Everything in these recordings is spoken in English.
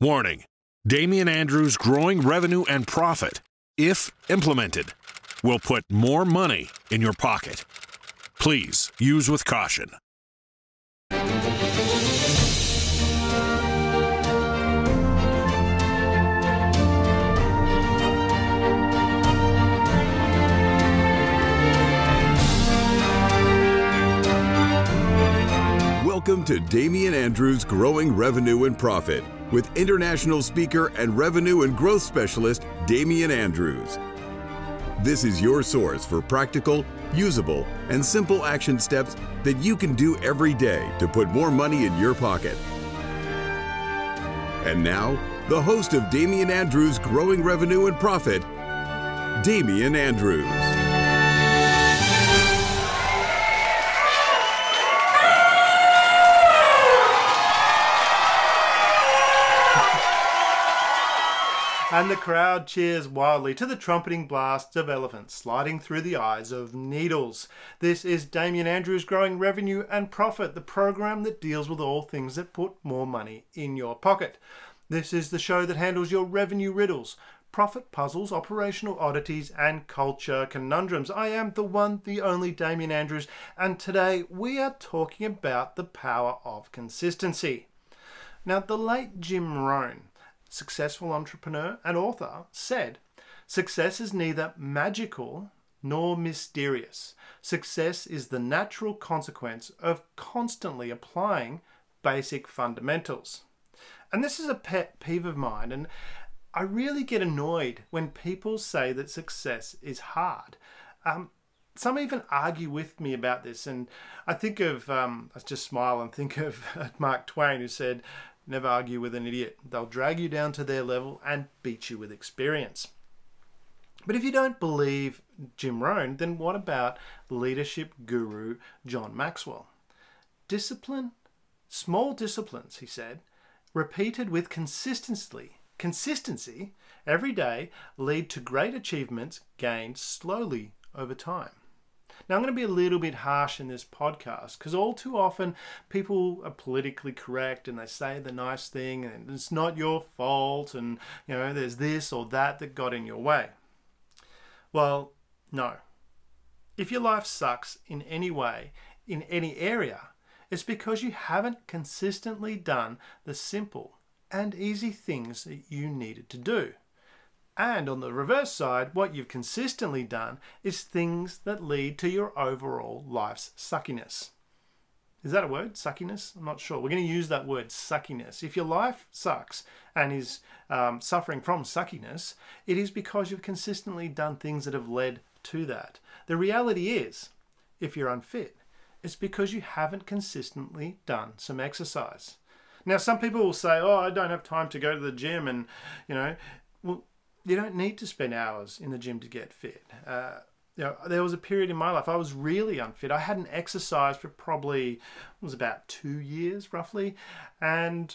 Warning Damian Andrews' growing revenue and profit, if implemented, will put more money in your pocket. Please use with caution. Welcome to Damian Andrews' Growing Revenue and Profit with international speaker and revenue and growth specialist Damian Andrews. This is your source for practical, usable, and simple action steps that you can do every day to put more money in your pocket. And now, the host of Damian Andrews' Growing Revenue and Profit, Damian Andrews. And the crowd cheers wildly to the trumpeting blasts of elephants sliding through the eyes of needles. This is Damien Andrews Growing Revenue and Profit, the program that deals with all things that put more money in your pocket. This is the show that handles your revenue riddles, profit puzzles, operational oddities, and culture conundrums. I am the one, the only Damien Andrews, and today we are talking about the power of consistency. Now, the late Jim Rohn successful entrepreneur and author, said, Success is neither magical nor mysterious. Success is the natural consequence of constantly applying basic fundamentals. And this is a pet peeve of mine, and I really get annoyed when people say that success is hard. Um, some even argue with me about this, and I think of, um, I just smile and think of Mark Twain who said, Never argue with an idiot. They'll drag you down to their level and beat you with experience. But if you don't believe Jim Rohn, then what about leadership guru John Maxwell? Discipline, small disciplines, he said, repeated with consistency, consistency every day lead to great achievements gained slowly over time. Now, I'm going to be a little bit harsh in this podcast because all too often people are politically correct and they say the nice thing and it's not your fault and, you know, there's this or that that got in your way. Well, no. If your life sucks in any way, in any area, it's because you haven't consistently done the simple and easy things that you needed to do. And on the reverse side, what you've consistently done is things that lead to your overall life's suckiness. Is that a word? Suckiness? I'm not sure. We're going to use that word, suckiness. If your life sucks and is um, suffering from suckiness, it is because you've consistently done things that have led to that. The reality is, if you're unfit, it's because you haven't consistently done some exercise. Now, some people will say, "Oh, I don't have time to go to the gym," and you know, well, you don't need to spend hours in the gym to get fit. Uh, you know, there was a period in my life I was really unfit. I hadn't exercised for probably it was about two years roughly, and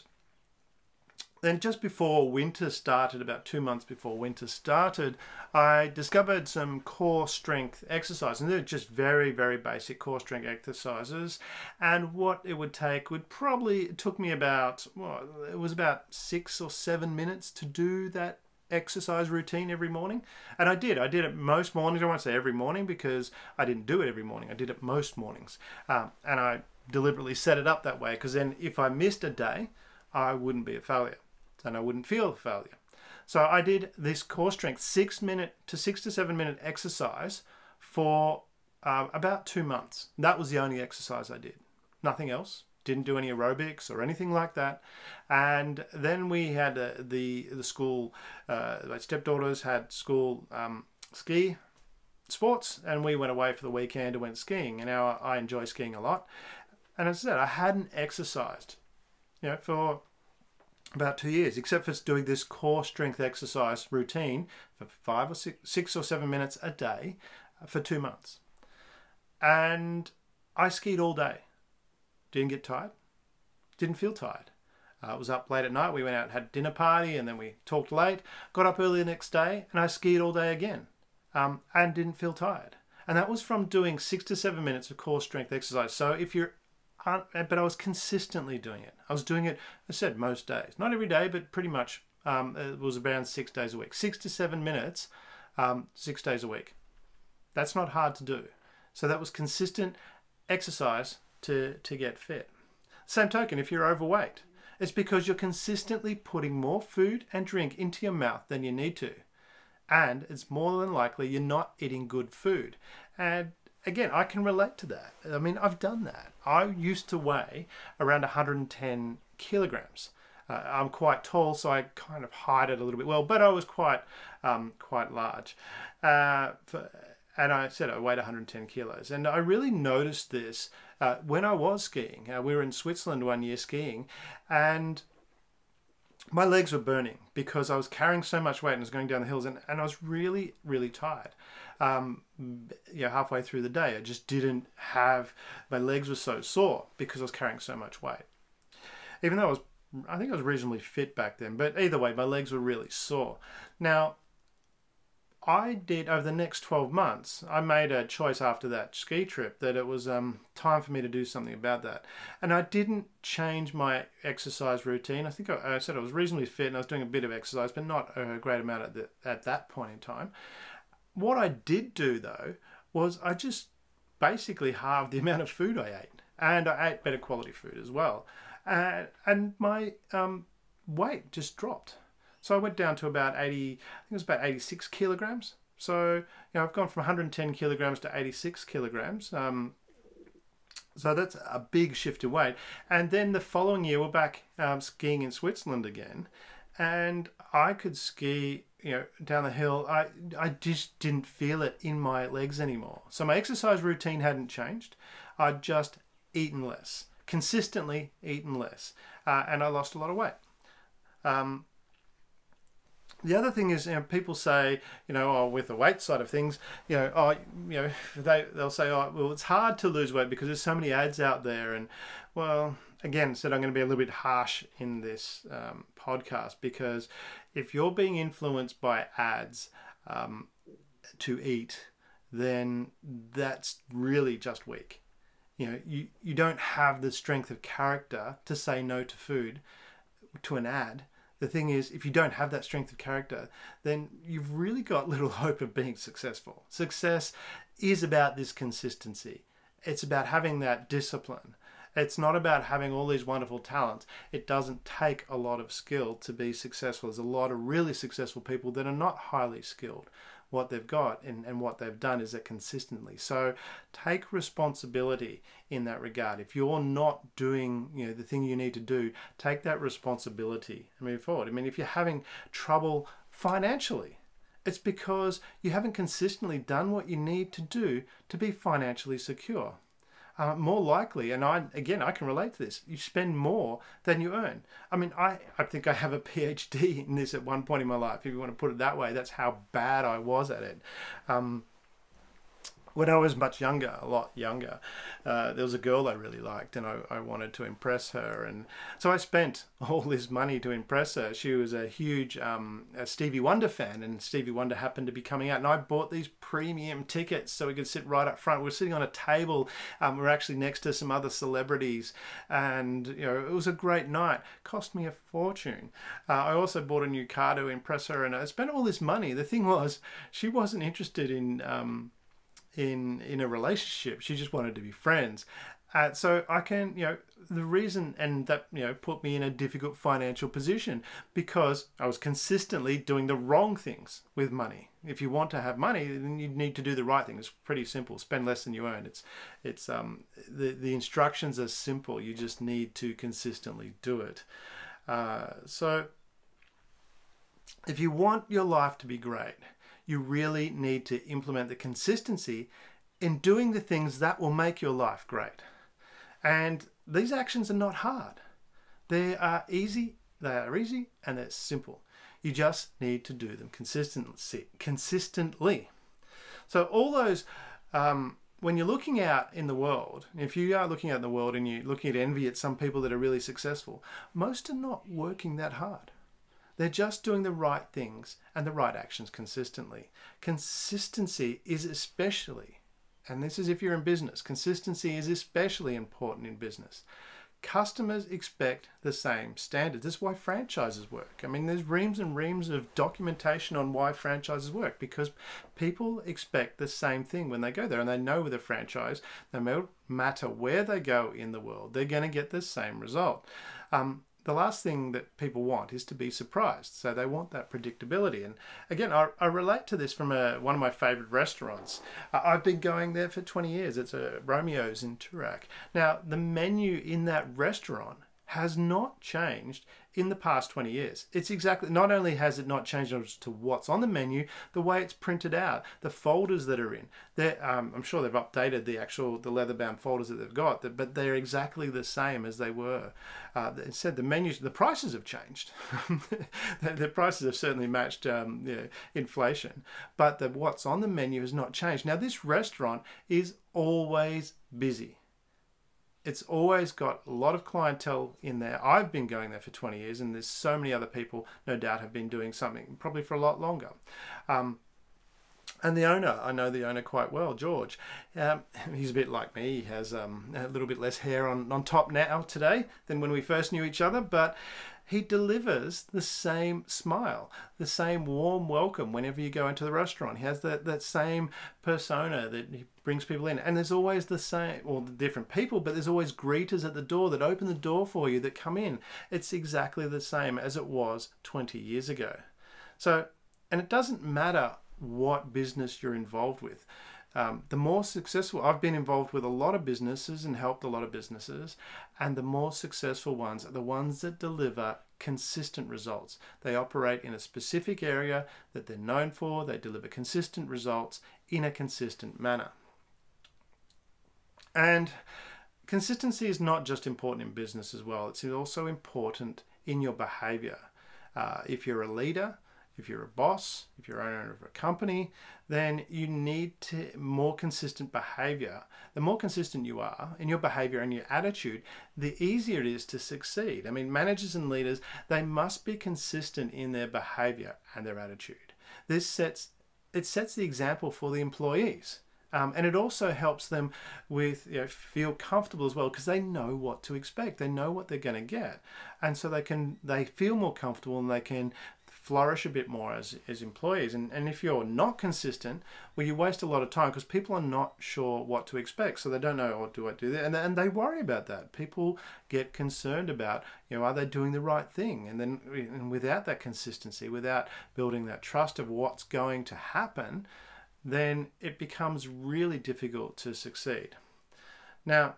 then just before winter started, about two months before winter started, I discovered some core strength exercises. And they're just very, very basic core strength exercises. And what it would take would probably, it took me about, well, it was about six or seven minutes to do that exercise routine every morning. And I did. I did it most mornings. I won't say every morning because I didn't do it every morning. I did it most mornings. Um, and I deliberately set it up that way because then if I missed a day, I wouldn't be a failure and I wouldn't feel a failure. So I did this core strength six minute to six to seven minute exercise for uh, about two months. That was the only exercise I did. Nothing else didn't do any aerobics or anything like that. And then we had uh, the the school. Uh, my stepdaughters had school um, ski sports, and we went away for the weekend and went skiing. And now I enjoy skiing a lot. And as I said, I hadn't exercised, you know, for about two years, except for doing this core strength exercise routine for five or six, six or seven minutes a day for two months. And I skied all day. Didn't get tired. Didn't feel tired. Uh, I was up late at night. We went out and had dinner party and then we talked late. Got up early the next day and I skied all day again um, and didn't feel tired. And that was from doing six to seven minutes of core strength exercise. So if you're uh, but I was consistently doing it. I was doing it, I said, most days. Not every day, but pretty much um, it was around six days a week. Six to seven minutes, um, six days a week. That's not hard to do. So that was consistent exercise to, to get fit. Same token, if you're overweight, it's because you're consistently putting more food and drink into your mouth than you need to. And it's more than likely you're not eating good food. And again, I can relate to that. I mean, I've done that. I used to weigh around 110 kilograms. Uh, I'm quite tall, so I kind of hide it a little bit well, but I was quite um, quite large. Uh, for, and I said I weighed 110 kilos. And I really noticed this uh, when I was skiing. Uh, we were in Switzerland one year skiing, and my legs were burning because I was carrying so much weight and was going down the hills, and, and I was really, really tired. Um, you know, halfway through the day, I just didn't have my legs were so sore because I was carrying so much weight. Even though I was, I think I was reasonably fit back then, but either way, my legs were really sore. Now, I did over the next 12 months, I made a choice after that ski trip that it was um, time for me to do something about that. And I didn't change my exercise routine. I think I, I, said I was reasonably fit and I was doing a bit of exercise, but not a great amount at, the, at that point in time. What I did do though was I just basically halved the amount of food I ate. And I ate better quality food as well. And, and my um, weight just dropped so I went down to about 80, I think it was about 86 kilograms. So, you know, I've gone from 110 kilograms to 86 kilograms. Um, so that's a big shift in weight. And then the following year, we're back um, skiing in Switzerland again. And I could ski, you know, down the hill. I, I just didn't feel it in my legs anymore. So my exercise routine hadn't changed. I'd just eaten less, consistently eaten less. Uh, and I lost a lot of weight. Um, the other thing is, you know, people say, you know, oh, with the weight side of things, you know, oh, you know, they they'll say, oh, well, it's hard to lose weight because there's so many ads out there, and well, again, said I'm going to be a little bit harsh in this um, podcast because if you're being influenced by ads um, to eat, then that's really just weak. You know, you, you don't have the strength of character to say no to food to an ad the thing is, if you don't have that strength of character, then you've really got little hope of being successful. Success is about this consistency, it's about having that discipline. It's not about having all these wonderful talents. It doesn't take a lot of skill to be successful. There's a lot of really successful people that are not highly skilled what they've got and, and what they've done is that consistently. So take responsibility in that regard. If you're not doing you know the thing you need to do, take that responsibility and move forward. I mean, if you're having trouble financially, it's because you haven't consistently done what you need to do to be financially secure uh, more likely, and I again I can relate to this. You spend more than you earn. I mean, I I think I have a PhD in this at one point in my life. If you want to put it that way, that's how bad I was at it. Um, when I was much younger, a lot younger, uh, there was a girl I really liked, and I, I wanted to impress her, and so I spent all this money to impress her. She was a huge um, a Stevie Wonder fan, and Stevie Wonder happened to be coming out, and I bought these premium tickets so we could sit right up front. We are sitting on a table. Um, we are actually next to some other celebrities, and you know it was a great night. Cost me a fortune. Uh, I also bought a new car to impress her, and I spent all this money. The thing was, she wasn't interested in. Um, in in a relationship. She just wanted to be friends. Uh, so I can, you know, the reason, and that, you know, put me in a difficult financial position because I was consistently doing the wrong things with money. If you want to have money, then you need to do the right thing. It's pretty simple. Spend less than you earn. It's, it's, um, the, the instructions are simple. You just need to consistently do it. Uh, so if you want your life to be great, you really need to implement the consistency in doing the things that will make your life great. And these actions are not hard. They are easy, they are easy and they're simple. You just need to do them consistently. consistently. So all those um, when you're looking out in the world, if you are looking out in the world and you're looking at envy at some people that are really successful, most are not working that hard. They're just doing the right things and the right actions consistently. Consistency is especially and this is if you're in business, consistency is especially important in business. Customers expect the same standards. This is why franchises work. I mean, there's reams and reams of documentation on why franchises work because people expect the same thing when they go there and they know with a franchise, no matter where they go in the world, they're going to get the same result. Um, the last thing that people want is to be surprised. So they want that predictability. And again, I, I relate to this from a, one of my favorite restaurants. Uh, I've been going there for 20 years. It's a Romeo's in Toorak. Now, the menu in that restaurant has not changed in the past 20 years. It's exactly, not only has it not changed as to what's on the menu, the way it's printed out, the folders that are in. Um, I'm sure they've updated the actual, the leather bound folders that they've got, but they're exactly the same as they were. Uh, said the menus, the prices have changed. the, prices have certainly matched um, inflation, but the, what's on the menu has not changed. Now, this restaurant is always busy it's always got a lot of clientele in there. I've been going there for 20 years, and there's so many other people, no doubt, have been doing something probably for a lot longer. Um, and the owner, I know the owner quite well, George. Um, he's a bit like me. He has um, a little bit less hair on, on top now today than when we first knew each other, but he delivers the same smile, the same warm welcome whenever you go into the restaurant. He has that, that same persona that he brings people in. And there's always the same, the different people, but there's always greeters at the door that open the door for you that come in. It's exactly the same as it was 20 years ago. So, and it doesn't matter what business you're involved with. Um, the more successful, I've been involved with a lot of businesses and helped a lot of businesses, and the more successful ones are the ones that deliver consistent results. They operate in a specific area that they're known for, they deliver consistent results in a consistent manner. And consistency is not just important in business as well, it's also important in your behavior. Uh, if you're a leader, if you're a boss, if you're owner of a company, then you need to more consistent behavior. The more consistent you are in your behavior and your attitude, the easier it is to succeed. I mean, managers and leaders, they must be consistent in their behavior and their attitude. This sets it sets the example for the employees. Um, and it also helps them with you know, feel comfortable as well because they know what to expect. They know what they're going to get, and so they can they feel more comfortable and they can flourish a bit more as, as employees. And, and if you're not consistent, well, you waste a lot of time because people are not sure what to expect. So they don't know, what oh, do I do that? And, and they worry about that. People get concerned about, you know, are they doing the right thing? And then and without that consistency, without building that trust of what's going to happen, then it becomes really difficult to succeed. Now,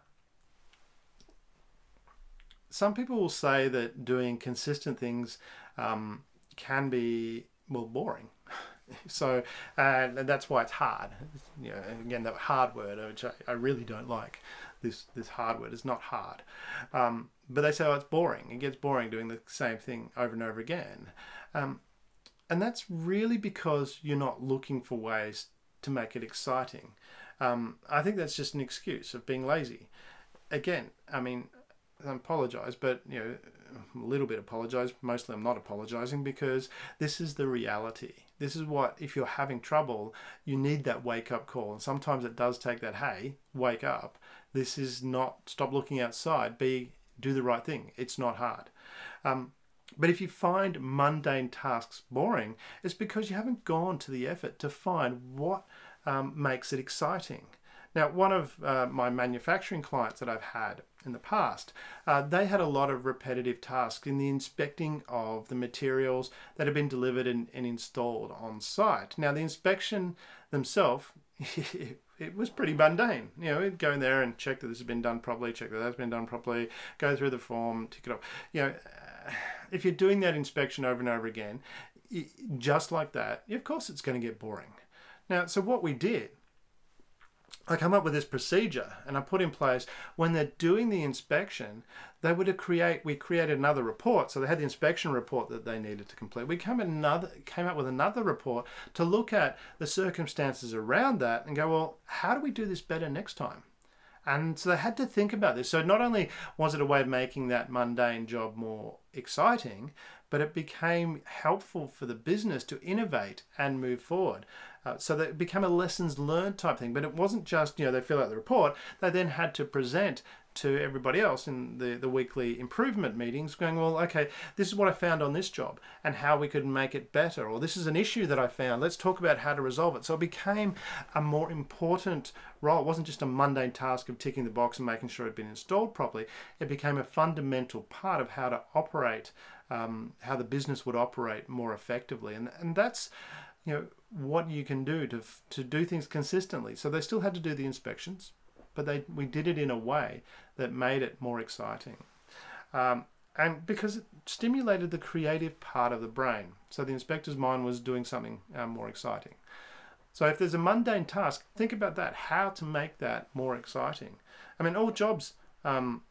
some people will say that doing consistent things um, can be well boring. so and that's why it's hard. You know, again, that hard word, which I, I really don't like. This this hard word is not hard, um, but they say oh, it's boring. It gets boring doing the same thing over and over again, um, and that's really because you're not looking for ways to make it exciting. Um, I think that's just an excuse of being lazy. Again, I mean, I apologize, but you know, a little bit apologize. Mostly I'm not apologizing because this is the reality. This is what, if you're having trouble, you need that wake up call. And sometimes it does take that, hey, wake up. This is not, stop looking outside, be, do the right thing. It's not hard. Um, but if you find mundane tasks boring, it's because you haven't gone to the effort to find what um, makes it exciting. Now, one of uh, my manufacturing clients that I've had in the past, uh, they had a lot of repetitive tasks in the inspecting of the materials that had been delivered and, and installed on site. Now, the inspection themselves, it was pretty mundane. You know, go in there and check that this has been done properly, check that that's been done properly, go through the form, tick it off. You know, if you're doing that inspection over and over again, just like that, of course it's going to get boring. Now, so what we did I come up with this procedure and I put in place when they're doing the inspection, they would create we created another report. So they had the inspection report that they needed to complete. We came another came up with another report to look at the circumstances around that and go, well, how do we do this better next time? And so they had to think about this. So not only was it a way of making that mundane job more exciting, but it became helpful for the business to innovate and move forward. Uh, so that it became a lessons learned type thing. But it wasn't just, you know, they fill out the report, they then had to present to everybody else in the, the weekly improvement meetings going, well, okay, this is what I found on this job and how we could make it better, or this is an issue that I found. Let's talk about how to resolve it. So it became a more important role. It wasn't just a mundane task of ticking the box and making sure it had been installed properly. It became a fundamental part of how to operate, um, how the business would operate more effectively. And, and that's, you know, what you can do to, to do things consistently. So they still had to do the inspections but they we did it in a way that made it more exciting. Um, and because it stimulated the creative part of the brain. So the inspector's mind was doing something um, more exciting. So if there's a mundane task, think about that, how to make that more exciting. I mean, all jobs um,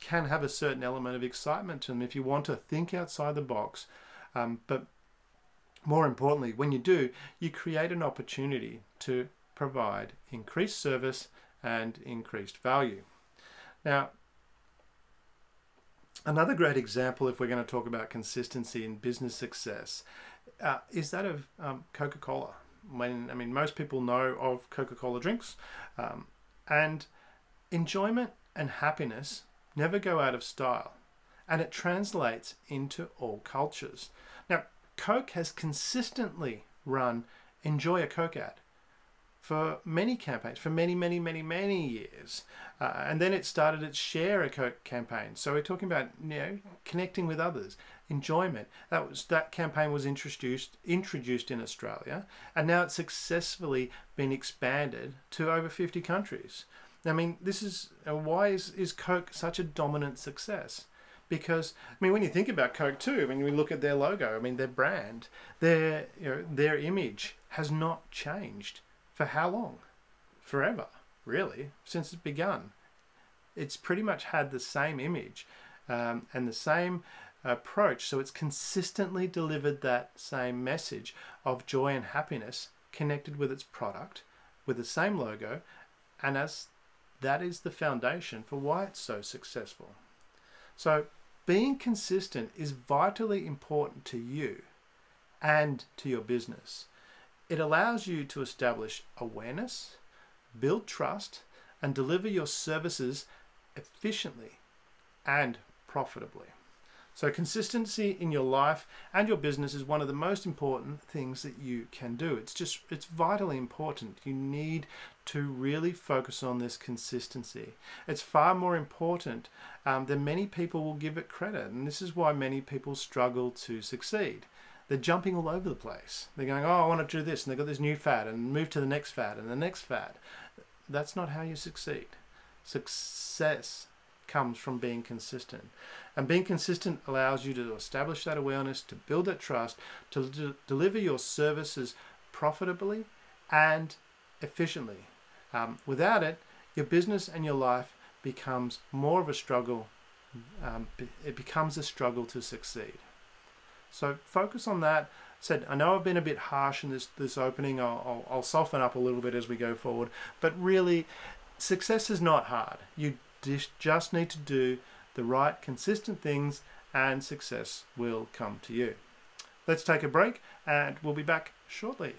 can have a certain element of excitement to them if you want to think outside the box. Um, but more importantly, when you do, you create an opportunity to provide increased service and increased value. Now, another great example, if we're going to talk about consistency in business success, uh, is that of um, Coca Cola. When I mean, most people know of Coca Cola drinks, um, and enjoyment and happiness never go out of style, and it translates into all cultures. Coke has consistently run Enjoy a Coke ad for many campaigns, for many, many, many, many years. Uh, and then it started its share a Coke campaign. So we're talking about you know connecting with others, enjoyment. That was that campaign was introduced introduced in Australia, and now it's successfully been expanded to over 50 countries. I mean, this is uh, why is, is Coke such a dominant success? Because I mean, when you think about Coke too, when we look at their logo, I mean, their brand, their you know, their image has not changed for how long? Forever, really, since it's begun. It's pretty much had the same image um, and the same approach, so it's consistently delivered that same message of joy and happiness connected with its product, with the same logo, and as that is the foundation for why it's so successful. So, being consistent is vitally important to you and to your business. It allows you to establish awareness, build trust, and deliver your services efficiently and profitably. So, consistency in your life and your business is one of the most important things that you can do. It's just, it's vitally important. You need to really focus on this consistency. It's far more important um, than many people will give it credit. And this is why many people struggle to succeed they're jumping all over the place. They're going, oh, I want to do this, and they've got this new fad, and move to the next fad, and the next fad. That's not how you succeed. Success comes from being consistent. And being consistent allows you to establish that awareness, to build that trust, to d- deliver your services profitably and efficiently. Um, without it, your business and your life becomes more of a struggle. Um, it becomes a struggle to succeed. So focus on that. Said I know I've been a bit harsh in this this opening. I'll, I'll, I'll soften up a little bit as we go forward. But really, success is not hard. You just need to do the right, consistent things, and success will come to you. Let's take a break, and we'll be back shortly.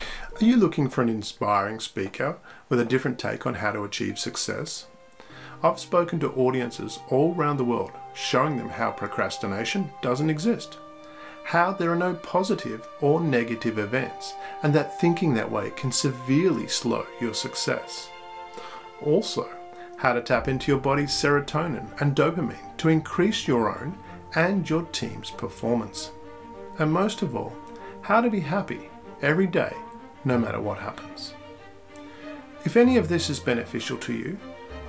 Are you looking for an inspiring speaker with a different take on how to achieve success? I've spoken to audiences all around the world, showing them how procrastination doesn't exist, how there are no positive or negative events, and that thinking that way can severely slow your success. Also, how to tap into your body's serotonin and dopamine to increase your own and your team's performance. And most of all, how to be happy every day, no matter what happens. If any of this is beneficial to you,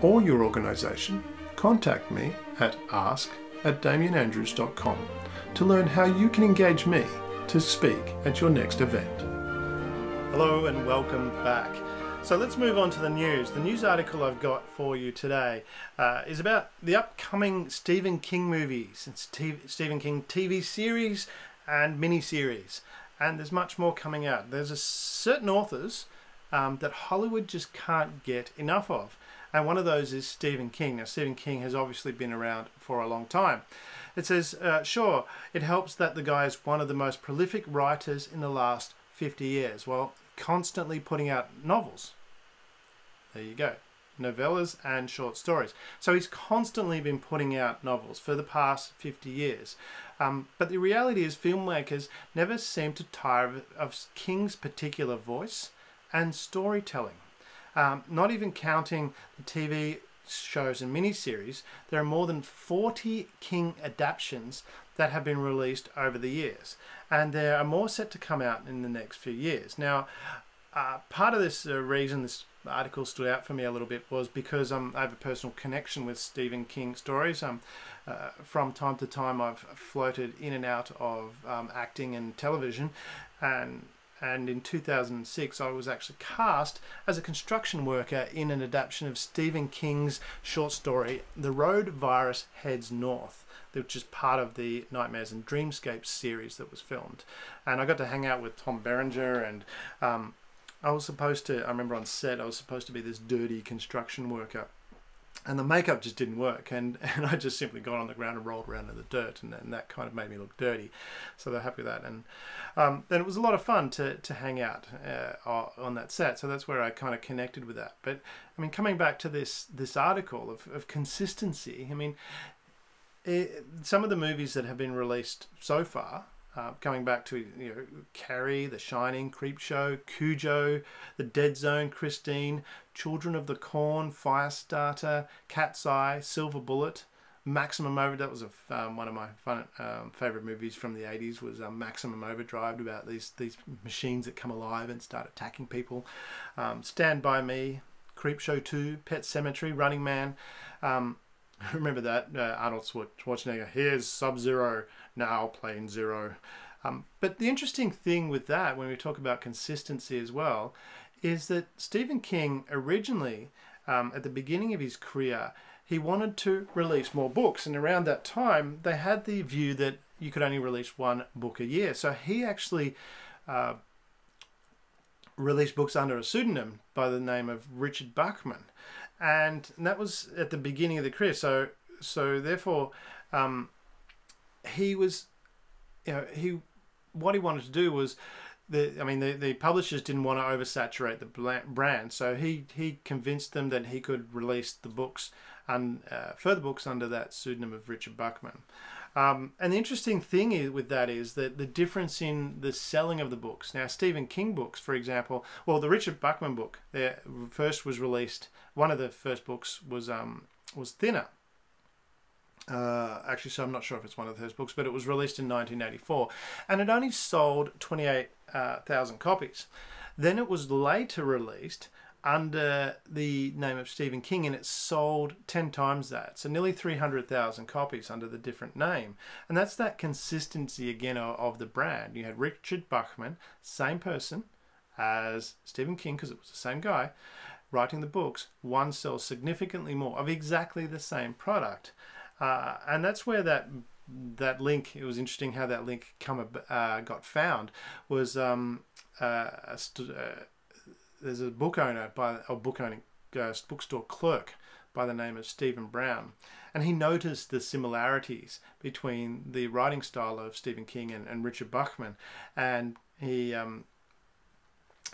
or your organisation, contact me at ask at damienandrews.com to learn how you can engage me to speak at your next event. Hello and welcome back. So let's move on to the news. The news article I've got for you today uh, is about the upcoming Stephen King movies. It's Stephen King TV series and mini series, and there's much more coming out. There's a certain authors um, that Hollywood just can't get enough of and one of those is Stephen King. Now, Stephen King has obviously been around for a long time. It says, uh, sure, it helps that the guy is one of the most prolific writers in the last 50 years. Well, constantly putting out novels. There you go. Novellas and short stories. So he's constantly been putting out novels for the past 50 years. Um, but the reality is, filmmakers never seem to tire of, of King's particular voice and storytelling. Um, not even counting the TV shows and miniseries, there are more than 40 King adaptations that have been released over the years, and there are more set to come out in the next few years. Now, uh, part of this uh, reason this article stood out for me a little bit was because um, I have a personal connection with Stephen King stories. Um, uh, from time to time, I've floated in and out of um, acting and television, and and in 2006 I was actually cast as a construction worker in an adaptation of Stephen King's short story The Road Virus Heads North which is part of the Nightmares and Dreamscapes series that was filmed. And I got to hang out with Tom Berenger and um, I was supposed to I remember on set I was supposed to be this dirty construction worker and the makeup just didn't work and, and I just simply got on the ground and rolled around in the dirt and, and that kind of made me look dirty. So they're happy with that and um, it was a lot of fun to, to hang out uh, on that set. So that's where I kind of connected with that. But I mean coming back to this this article of, of consistency I mean it, some of the movies that have been released so far uh, coming back to you know Carrie, The Shining, Creepshow, Cujo, The Dead Zone, Christine, Children of the Corn, Firestarter, Cat's Eye, Silver Bullet, Maximum Overdrive. That was a, um, one of my fun, um, favorite movies from the 80s. Was um, Maximum Overdrive about these these machines that come alive and start attacking people. Um, Stand by Me, Creepshow 2, Pet Sematary, Running Man. Um, remember that uh, Arnold Schwarzenegger. Here's Sub Zero now playing Zero. Um, but the interesting thing with that, when we talk about consistency as well, is that Stephen King originally, um, at the beginning of his career, he wanted to release more books. And around that time, they had the view that you could only release one book a year. So he actually uh, released books under a pseudonym by the name of Richard Bachman. And that was at the beginning of the career. So, so therefore, um, he was, you know, he what he wanted to do was the, I mean, the, the publishers didn't want to oversaturate the brand, so he, he convinced them that he could release the books and uh, further books under that pseudonym of Richard Bachman. Um, and the interesting thing is, with that is that the difference in the selling of the books. Now, Stephen King books, for example, well, the Richard Bachman book, there first was released. One of the first books was um, was Thinner, uh, actually, so I'm not sure if it's one of those books, but it was released in 1984, and it only sold 28,000 uh, copies. Then it was later released under the name of Stephen King, and it sold 10 times that, so nearly 300,000 copies under the different name. And that's that consistency again of the brand. You had Richard Bachman, same person as Stephen King, because it was the same guy, writing the books. One sells significantly more of exactly the same product. Uh, and that's where that that link. It was interesting how that link come uh, got found. Was um, uh, uh, there's a book owner by a book owning uh, bookstore clerk by the name of Stephen Brown, and he noticed the similarities between the writing style of Stephen King and, and Richard Bachman, and he um,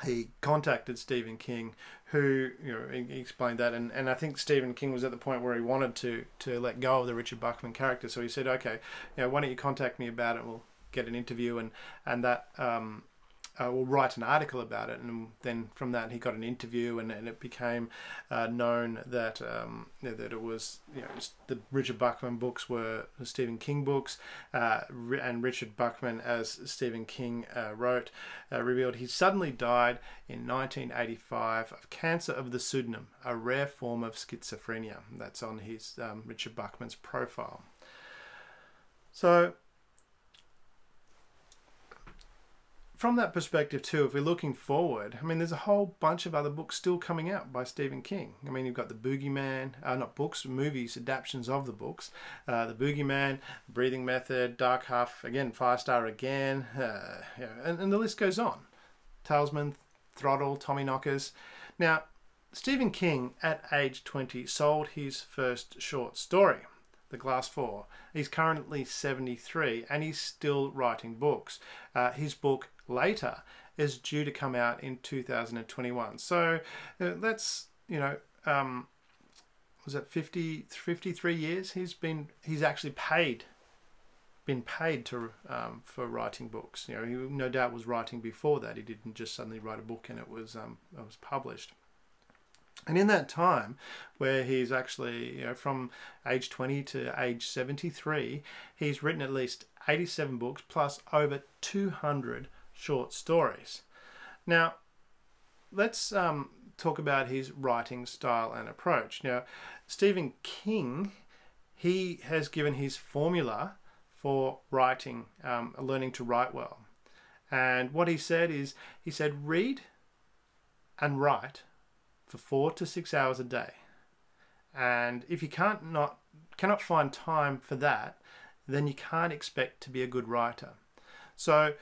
he contacted Stephen King, who you know explained that, and, and I think Stephen King was at the point where he wanted to to let go of the Richard Bachman character, so he said, okay, you know, why don't you contact me about it? We'll get an interview, and and that um, uh, will write an article about it, and then from that he got an interview, and, and it became uh, known that um, that it was you know the Richard Bachman books were Stephen King books, uh, and Richard Bachman, as Stephen King uh, wrote, uh, revealed he suddenly died in 1985 of cancer of the pseudonym, a rare form of schizophrenia. That's on his um, Richard Bachman's profile. So from that perspective too, if we're looking forward, I mean, there's a whole bunch of other books still coming out by Stephen King. I mean, you've got the Boogeyman, uh, not books, movies, adaptations of the books. Uh, the Boogeyman, Breathing Method, Dark Half, again, Firestar again, uh, yeah, and, and the list goes on. Talisman, Throttle, Tommyknockers. Now, Stephen King, at age 20, sold his first short story. The Glass Floor. He's currently 73 and he's still writing books. Uh, his book Later is due to come out in 2021. So uh, that's, you know, um, was it 50, 53 years he's been, he's actually paid been paid to um, for writing books. You know, he no doubt was writing before that. He didn't just suddenly write a book and it was um, it was published. And in that time, where he's actually, you know, from age 20 to age 73, he's written at least 87 books plus over 200 short stories. Now, let's um, talk about his writing style and approach. Now, Stephen King, he has given his formula for writing, um, learning to write well. And what he said is, he said, read and write for four to six hours a day. And if you can't not cannot find time for that, then you can't expect to be a good writer. So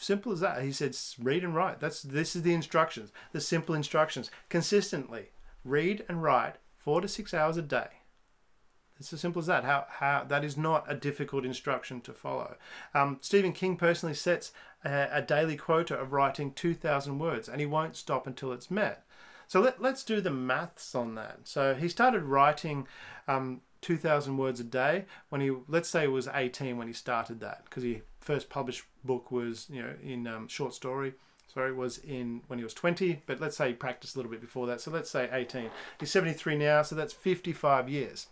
simple as that. He said, read and write. That's this is the instructions, the simple instructions. Consistently read and write four to six hours a day. It's as simple as that. How, how that is not a difficult instruction to follow. Um, Stephen King personally sets a, a, daily quota of writing 2,000 words, and he won't stop until it's met. So let, let's do the maths on that. So he started writing um, 2,000 words a day when he, let's say, it was 18 when he started that, because he first published book was you know in um, short story sorry, was in when he was 20, but let's say he practiced a little bit before that. So let's say 18. He's 73 now, so that's 55 years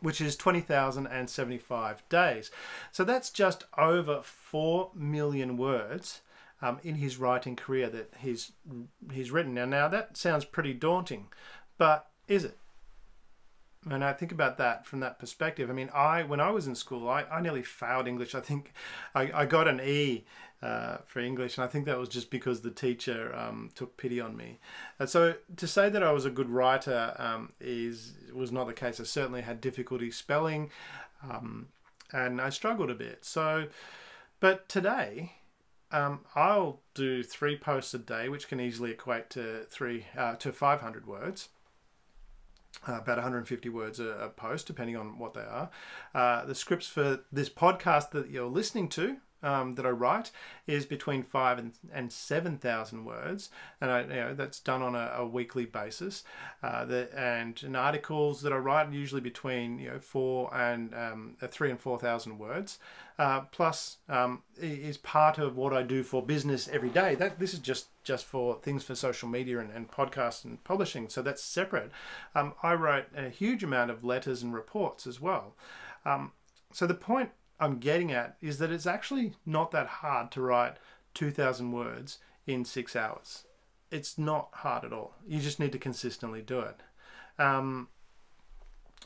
which is 20,075 days. So that's just over 4 million words um, in his writing career that he's, he's written. Now, now, that sounds pretty daunting, but is it? And I think about that from that perspective. I mean, I when I was in school, I, I nearly failed English. I think I, I got an E uh, for English, and I think that was just because the teacher um, took pity on me. And so to say that I was a good writer um, is was not the case. I certainly had difficulty spelling, um, and I struggled a bit. So, but today. Um, I'll do three posts a day, which can easily equate to three uh, to 500 words uh, about 150 words a, a, post, depending on what they are. Uh, the scripts for this podcast that you're listening to um, that I write is between five and, and seven thousand words, and I, you know, that's done on a, a weekly basis. Uh, the, and, articles that I write usually between you know four and um, uh, three and four thousand words. Uh, plus, um, is part of what I do for business every day. That this is just just for things for social media and, and podcasts and publishing. So that's separate. Um, I write a huge amount of letters and reports as well. Um, so the point I'm getting at is that it's actually not that hard to write 2,000 words in six hours. It's not hard at all. You just need to consistently do it. Um,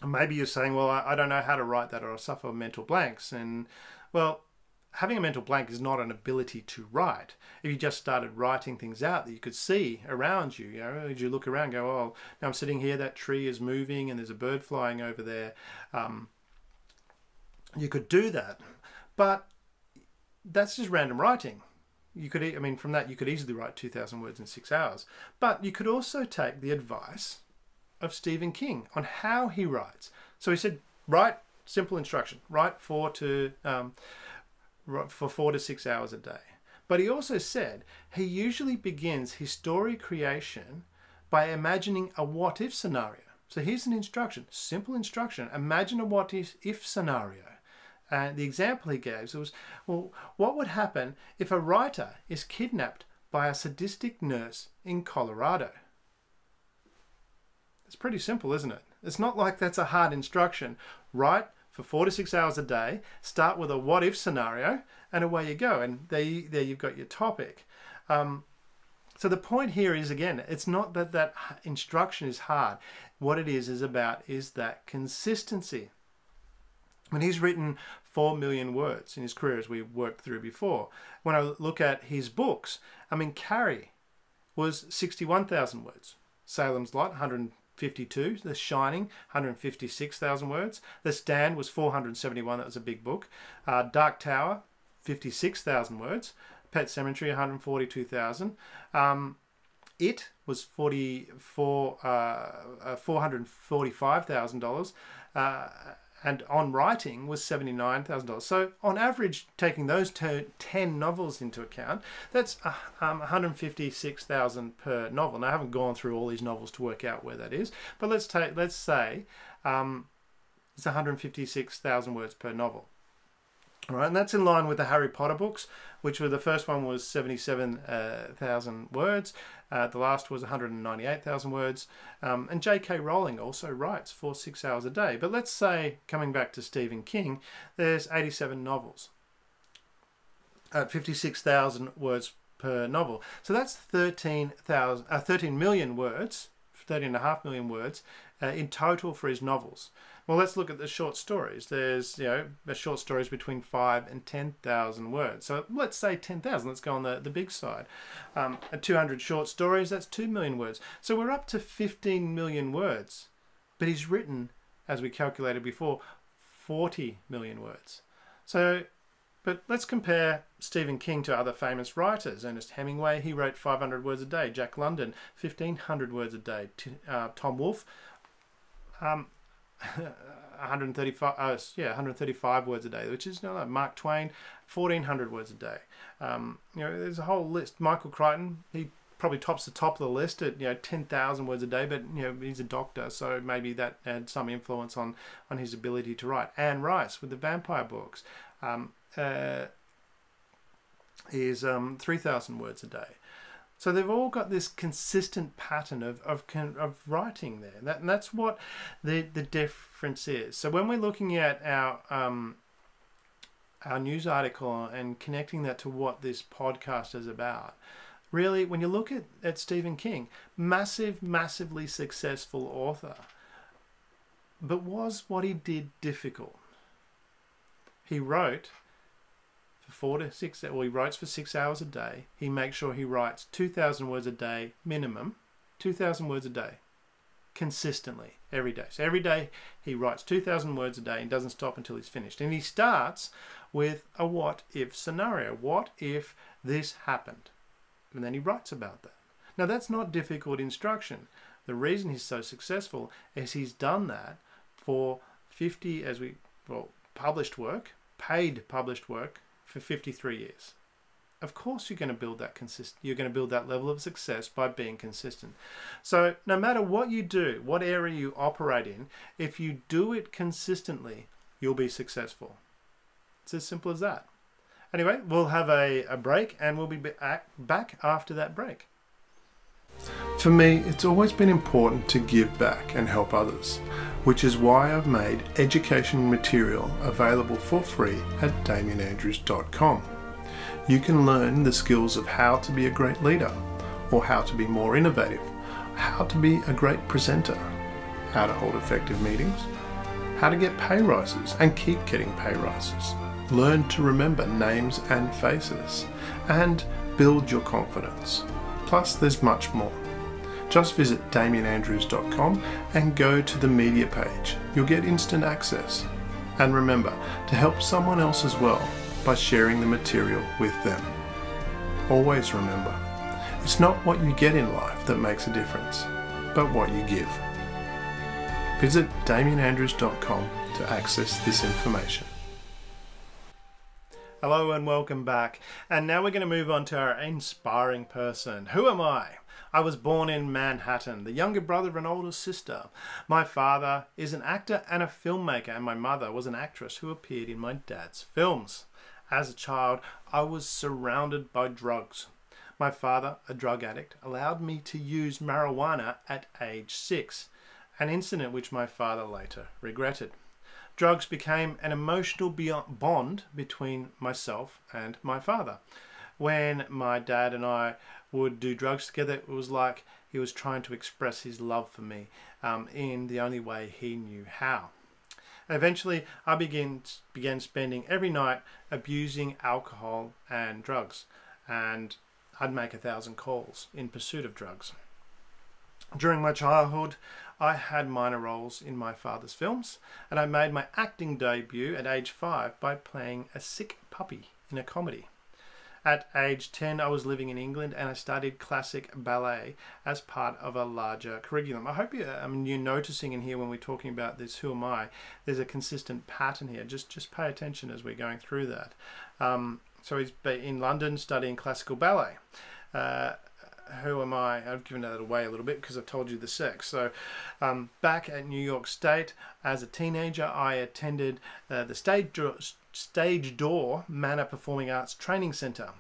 maybe you're saying, well, I, I, don't know how to write that or I suffer mental blanks. And, well, having a mental blank is not an ability to write. If you just started writing things out that you could see around you, you know, as you look around, go, oh, now I'm sitting here, that tree is moving and there's a bird flying over there. Um, you could do that, but that's just random writing. You could, I mean, from that you could easily write 2,000 words in six hours. But you could also take the advice of Stephen King on how he writes. So he said, write simple instruction, write four to um, for four to six hours a day. But he also said he usually begins his story creation by imagining a what if scenario. So here's an instruction, simple instruction. Imagine a what if scenario. And the example he gave was, well, what would happen if a writer is kidnapped by a sadistic nurse in Colorado? It's pretty simple, isn't it? It's not like that's a hard instruction. Write for four to six hours a day, start with a what if scenario, and away you go. And there, there you've got your topic. Um, so the point here is again, it's not that that instruction is hard. What it is is about is that consistency. And he's written 4 million words in his career, as we worked through before. When I look at his books, I mean, Carrie was 61,000 words. Salem's Lot, 52. The Shining, 156,000 words. The Stand was 471. That was a big book. Uh, Dark Tower, 56,000 words. Pet Sematary, 142,000. Um, it was 44 uh, uh $445,000 and on writing was $79,000. So, on average, taking those two, 10 novels into account, that's uh, um, 156,000 per novel. Now, I haven't gone through all these novels to work out where that is, but let's take let's say um, it's 156,000 words per novel. And that's in line with the Harry Potter books, which were the first one was 77,000 words, uh, the last was 198,000 words, um, and J.K. Rowling also writes for six hours a day. But let's say, coming back to Stephen King, there's 87 novels at 56,000 words per novel. So that's 13,000, uh, 13 million words, 13 and a half million words uh, in total for his novels. Well, let's look at the short stories. There's, you know, the short stories between five and 10,000 words. So let's say 10,000. Let's go on the, the big side. Um, 200 short stories, that's 2 million words. So we're up to 15 million words. But he's written, as we calculated before, 40 million words. So, but let's compare Stephen King to other famous writers. Ernest Hemingway, he wrote 500 words a day. Jack London, 1500 words a day. Uh, Tom Wolfe, um, 135 uh, yeah 135 words a day which is you know, mark twain 1400 words a day. Um, you know there's a whole list. Michael crichton he probably tops the top of the list at you know 10,000 words a day but you know he's a doctor so maybe that had some influence on on his ability to write. Anne Rice with the vampire books um, uh, is um, 3,000 words a day so they've all got this consistent pattern of, of, of writing there. That, and that's what the, the difference is. So when we're looking at our, um, our news article and connecting that to what this podcast is about, really, when you look at, at Stephen King, massive, massively successful author, but was what he did difficult? He wrote four to six, well, he writes for six hours a day. He makes sure he writes 2,000 words a day minimum, 2,000 words a day, consistently, every day. So every day he writes 2,000 words a day and doesn't stop until he's finished. And he starts with a what if scenario. What if this happened? And then he writes about that. Now, that's not difficult instruction. The reason he's so successful is he's done that for 50, as we, well, published work, paid published work, for 53 years. Of course you're going to build that consist you're going to build that level of success by being consistent. So no matter what you do, what area you operate in, if you do it consistently, you'll be successful. It's as simple as that. Anyway, we'll have a, a break and we'll be back after that break. For me, it's always been important to give back and help others, which is why I've made education material available for free at damianandrews.com. You can learn the skills of how to be a great leader, or how to be more innovative, how to be a great presenter, how to hold effective meetings, how to get pay rises and keep getting pay rises, learn to remember names and faces, and build your confidence. Plus, there's much more. Just visit damianandrews.com and go to the media page. You'll get instant access. And remember to help someone else as well by sharing the material with them. Always remember, it's not what you get in life that makes a difference, but what you give. Visit damianandrews.com to access this information. Hello and welcome back. And now we're going to move on to our inspiring person. Who am I? I was born in Manhattan, the younger brother of an older sister. My father is an actor and a filmmaker, and my mother was an actress who appeared in my dad's films. As a child, I was surrounded by drugs. My father, a drug addict, allowed me to use marijuana at age six, an incident which my father later regretted. Drugs became an emotional bond between myself and my father. When my dad and I would do drugs together, it was like he was trying to express his love for me um, in the only way he knew how. Eventually, I began, began spending every night abusing alcohol and drugs, and I'd make a thousand calls in pursuit of drugs. During my childhood, I had minor roles in my father's films, and I made my acting debut at age five by playing a sick puppy in a comedy. At age 10, I was living in England and I studied classic ballet as part of a larger curriculum. I hope you, I mean, you're noticing in here when we're talking about this, who am I? There's a consistent pattern here. Just, just pay attention as we're going through that. Um, so he's in London studying classical ballet. Uh, who am I? I've given that away a little bit because I've told you the sex. So, um, back at New York State, as a teenager, I attended uh, the stage stage door Manor Performing Arts Training Center.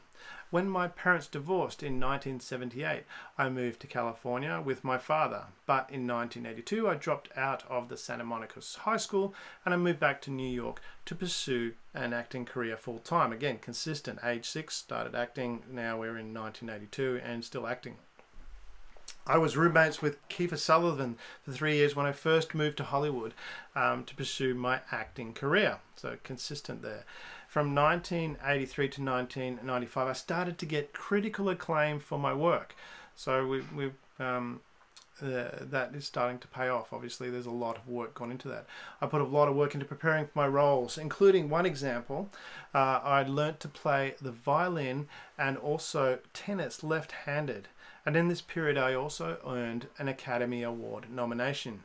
When my parents divorced in 1978, I moved to California with my father. But in 1982, I dropped out of the Santa Monica High School and I moved back to New York to pursue an acting career full time. Again, consistent. Age six, started acting. Now we're in 1982 and still acting. I was roommates with Kiefer Sutherland for three years when I first moved to Hollywood um, to pursue my acting career. So consistent there. From 1983 to 1995, I started to get critical acclaim for my work. So we, we um, uh, that is starting to pay off. Obviously, there's a lot of work gone into that. I put a lot of work into preparing for my roles, including one example. Uh, I learnt to play the violin and also tennis left-handed. And in this period, I also earned an Academy Award nomination.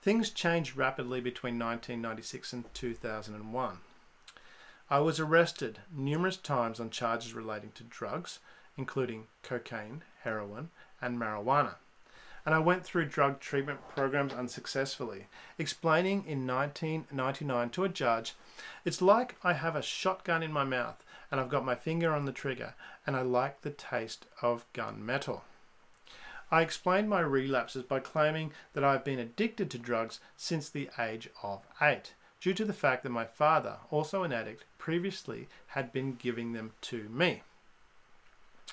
Things changed rapidly between 1996 and 2001. I was arrested numerous times on charges relating to drugs, including cocaine, heroin, and marijuana. And I went through drug treatment programs unsuccessfully, explaining in 1999 to a judge, it's like I have a shotgun in my mouth and I've got my finger on the trigger and I like the taste of gun metal. I explained my relapses by claiming that I've been addicted to drugs since the age of eight due to the fact that my father, also an addict, previously had been giving them to me.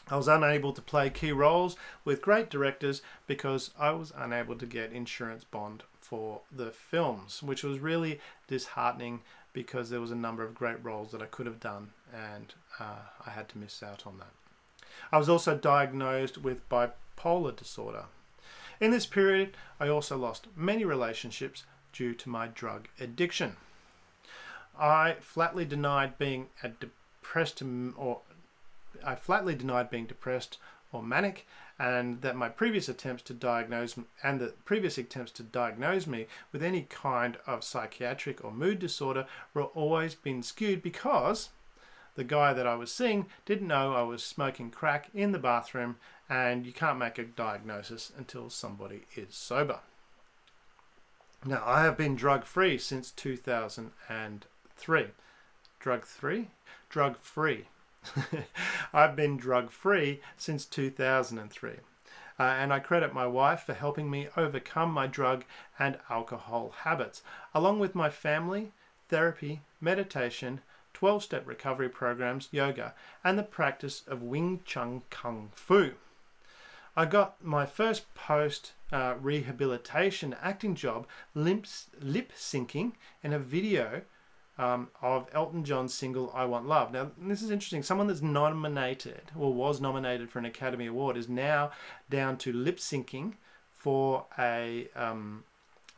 I was unable to play key roles with great directors because I was unable to get insurance bond for the films, which was really disheartening because there was a number of great roles that I could have done and uh, I had to miss out on that. I was also diagnosed with bipolar disorder. In this period, I also lost many relationships due to my drug addiction. I flatly denied being depressed or I flatly denied being depressed or manic and that my previous attempts to diagnose and the previous attempts to diagnose me with any kind of psychiatric or mood disorder were always been skewed because the guy that I was seeing didn't know I was smoking crack in the bathroom and you can't make a diagnosis until somebody is sober. Now, I have been drug free since 2003. Drug three? Drug free. I've been drug free since 2003. Uh, and I credit my wife for helping me overcome my drug and alcohol habits, along with my family, therapy, meditation, 12 step recovery programs, yoga, and the practice of Wing Chun Kung Fu. I got my first post uh, rehabilitation acting job lip syncing in a video um, of Elton John's single I Want Love. Now, this is interesting. Someone that's nominated or was nominated for an Academy Award is now down to lip syncing for a um,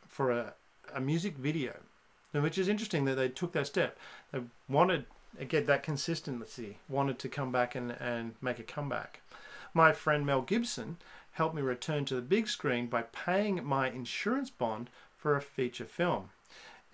for a, a music video, which is interesting that they took that step. They wanted again that consistency, wanted to come back and, and make a comeback. My friend Mel Gibson helped me return to the big screen by paying my insurance bond for a feature film.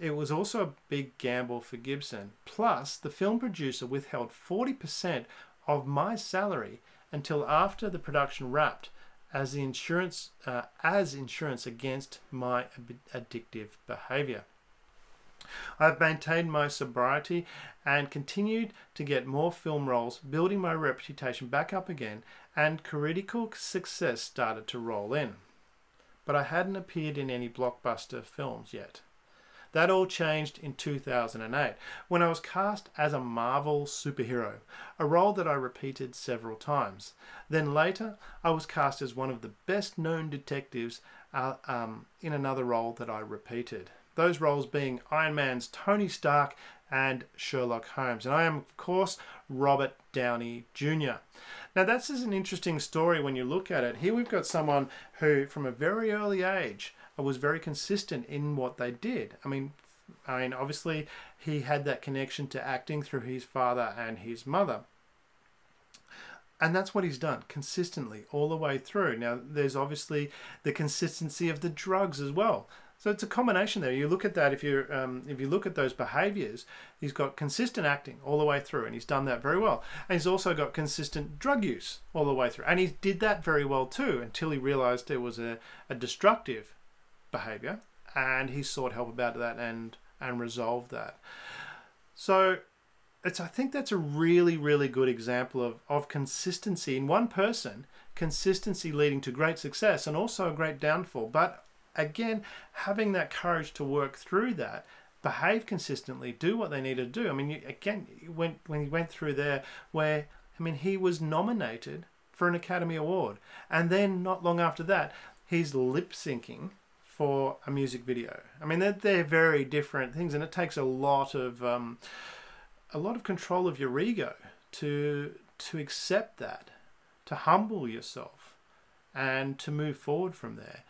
It was also a big gamble for Gibson. Plus, the film producer withheld 40% of my salary until after the production wrapped as the insurance uh, as insurance against my addictive behavior. I've maintained my sobriety and continued to get more film roles, building my reputation back up again, and critical success started to roll in. But I hadn't appeared in any blockbuster films yet. That all changed in 2008 when I was cast as a Marvel superhero, a role that I repeated several times. Then later, I was cast as one of the best known detectives uh, um, in another role that I repeated those roles being Iron Man's Tony Stark and Sherlock Holmes. And I am, of course, Robert Downey Jr. Now, that's an interesting story when you look at it. Here we've got someone who, from a very early age, was very consistent in what they did. I mean, I mean, obviously, he had that connection to acting through his father and his mother. And that's what he's done consistently all the way through. Now, there's obviously the consistency of the drugs as well. So it's a combination there. You look at that if you um, if you look at those behaviours, he's got consistent acting all the way through, and he's done that very well. And he's also got consistent drug use all the way through, and he did that very well too until he realised there was a, a destructive behaviour, and he sought help about that and and resolved that. So it's I think that's a really really good example of of consistency in one person, consistency leading to great success and also a great downfall. But again, having that courage to work through that, behave consistently, do what they need to do. I mean, you, again, when when he went through there, where I mean, he was nominated for an Academy Award, and then not long after that, he's lip syncing for a music video. I mean, they're, they're very different things, and it takes a lot of um, a lot of control of your ego to to accept that, to humble yourself, and to move forward from there.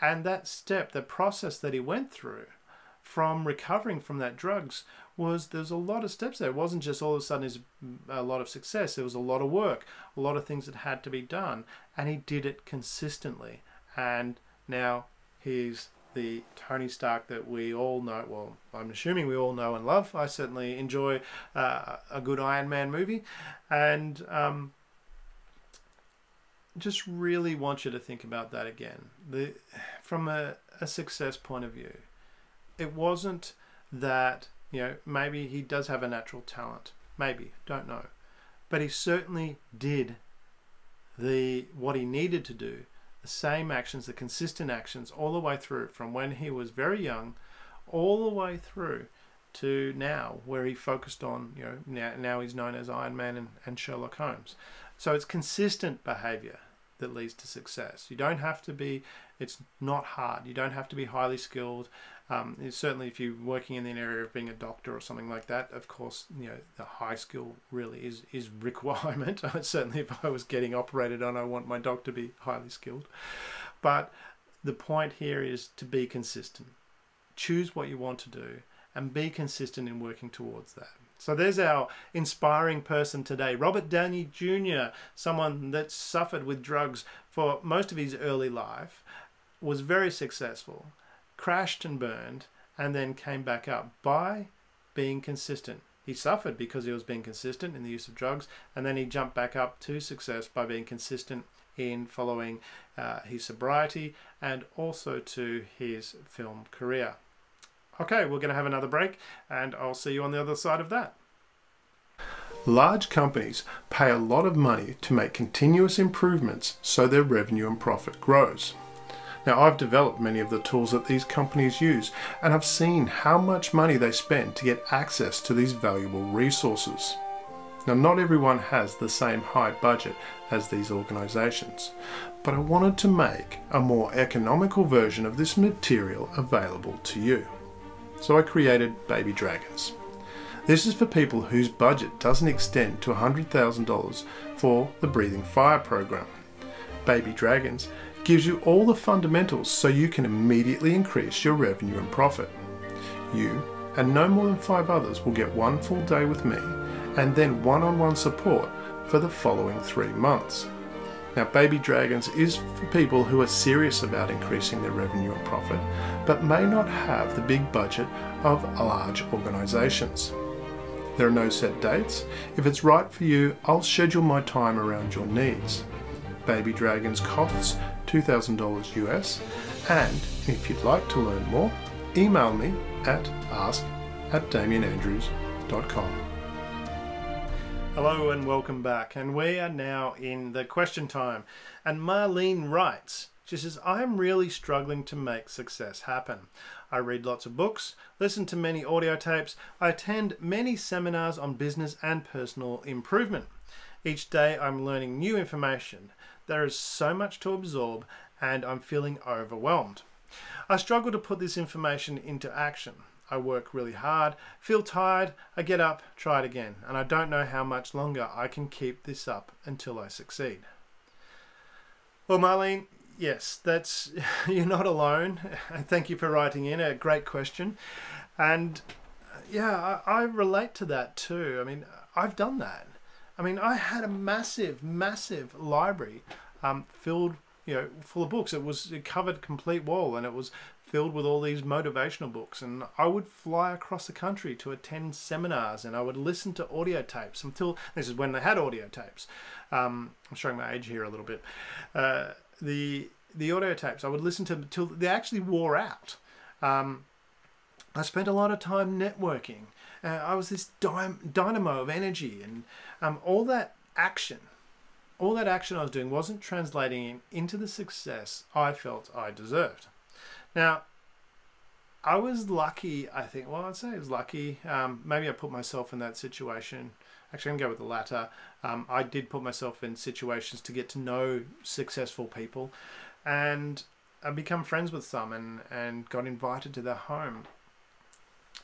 And that step, the process that he went through from recovering from that drugs was there's a lot of steps there. It wasn't just all of a sudden is a lot of success. There was a lot of work, a lot of things that had to be done, and he did it consistently. And now he's the Tony Stark that we all know. Well, I'm assuming we all know and love. I certainly enjoy uh, a good Iron Man movie, and um, just really want you to think about that again. The from a, a success point of view, it wasn't that you know maybe he does have a natural talent, maybe don't know, but he certainly did the what he needed to do, the same actions, the consistent actions all the way through from when he was very young, all the way through to now where he focused on you know now, now he's known as Iron Man and, and Sherlock Holmes. So it's consistent behavior that leads to success. You don't have to be, it's not hard. You don't have to be highly skilled. Um, certainly, if you're working in the area of being a doctor or something like that, of course, you know the high skill really is is requirement. certainly, if I was getting operated on, I want my doctor to be highly skilled. But the point here is to be consistent. Choose what you want to do and be consistent in working towards that. So there's our inspiring person today, Robert Downey Jr., someone that suffered with drugs for most of his early life, was very successful, crashed and burned, and then came back up by being consistent. He suffered because he was being consistent in the use of drugs, and then he jumped back up to success by being consistent in following uh, his sobriety and also to his film career. Okay, we're going to have another break and I'll see you on the other side of that. Large companies pay a lot of money to make continuous improvements so their revenue and profit grows. Now, I've developed many of the tools that these companies use, and I've seen how much money they spend to get access to these valuable resources. Now, not everyone has the same high budget as these organizations, but I wanted to make a more economical version of this material available to you so I created Baby Dragons. This is for people whose budget doesn't extend to $100,000 for the Breathing Fire program. Baby Dragons gives you all the fundamentals so you can immediately increase your revenue and profit. You and no more than five others will get one full day with me and then one on one support for the following three months. Now, Baby Dragons is for people who are serious about increasing their revenue and profit, but may not have the big budget of large organisations. There are no set dates. If it's right for you, I'll schedule my time around your needs. Baby Dragons costs $2,000 US, and if you'd like to learn more, email me at ask at damianandrews.com. Hello and welcome back. And we are now in the question time. And Marlene writes, she says, I'm really struggling to make success happen. I read lots of books, listen to many audio tapes, I attend many seminars on business and personal improvement. Each day I'm learning new information. There is so much to absorb and I'm feeling overwhelmed. I struggle to put this information into action. I work really hard, feel tired, I get up, try it again, and I don't know how much longer I can keep this up until I succeed. Well, Marlene, yes, that's you're not alone. Thank you for writing in a great question, and yeah, I, I relate to that too. I mean, I've done that. I mean, I had a massive, massive library um, filled, you know, full of books. It was it covered complete wall, and it was filled with all these motivational books. And I would fly across the country to attend seminars, and I would listen to audio tapes until this is when they had audio tapes. Um, I'm showing my age here a little bit. Uh, the the audio tapes I would listen to until they actually wore out. Um, I spent a lot of time networking. Uh, I was this dynamo of energy, and um, all that action, all that action I was doing wasn't translating into the success I felt I deserved. Now, I was lucky, I think. Well, I'd say I was lucky. Um, maybe I put myself in that situation. Actually, I'm going to go with the latter. Um, I did put myself in situations to get to know successful people, and I become friends with some, and and got invited to their home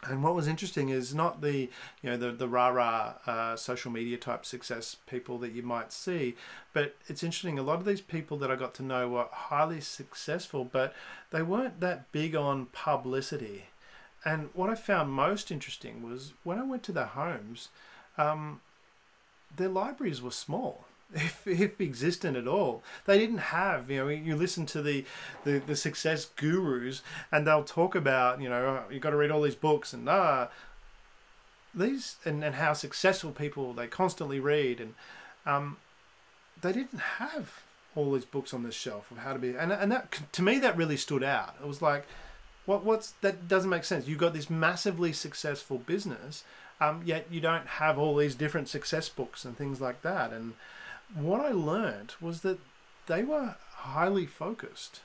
and what was interesting is not the you know the the rah rah uh, social media type success people that you might see, but it's interesting. A lot of these people that I got to know were highly successful, but they weren't that big on publicity. And what I found most interesting was when I went to their homes, um, their libraries were small if, if existent at all. They didn't have, you know, you listen to the, the, the success gurus and they'll talk about, you know, you've got to read all these books and ah, these and, and how successful people they constantly read and um, they didn't have all these books on this shelf of how to be and, and that to me that really stood out. It was like what what's that doesn't make sense. You've got this massively successful business, um, yet you don't have all these different success books and things like that and what I learned was that they were highly focused.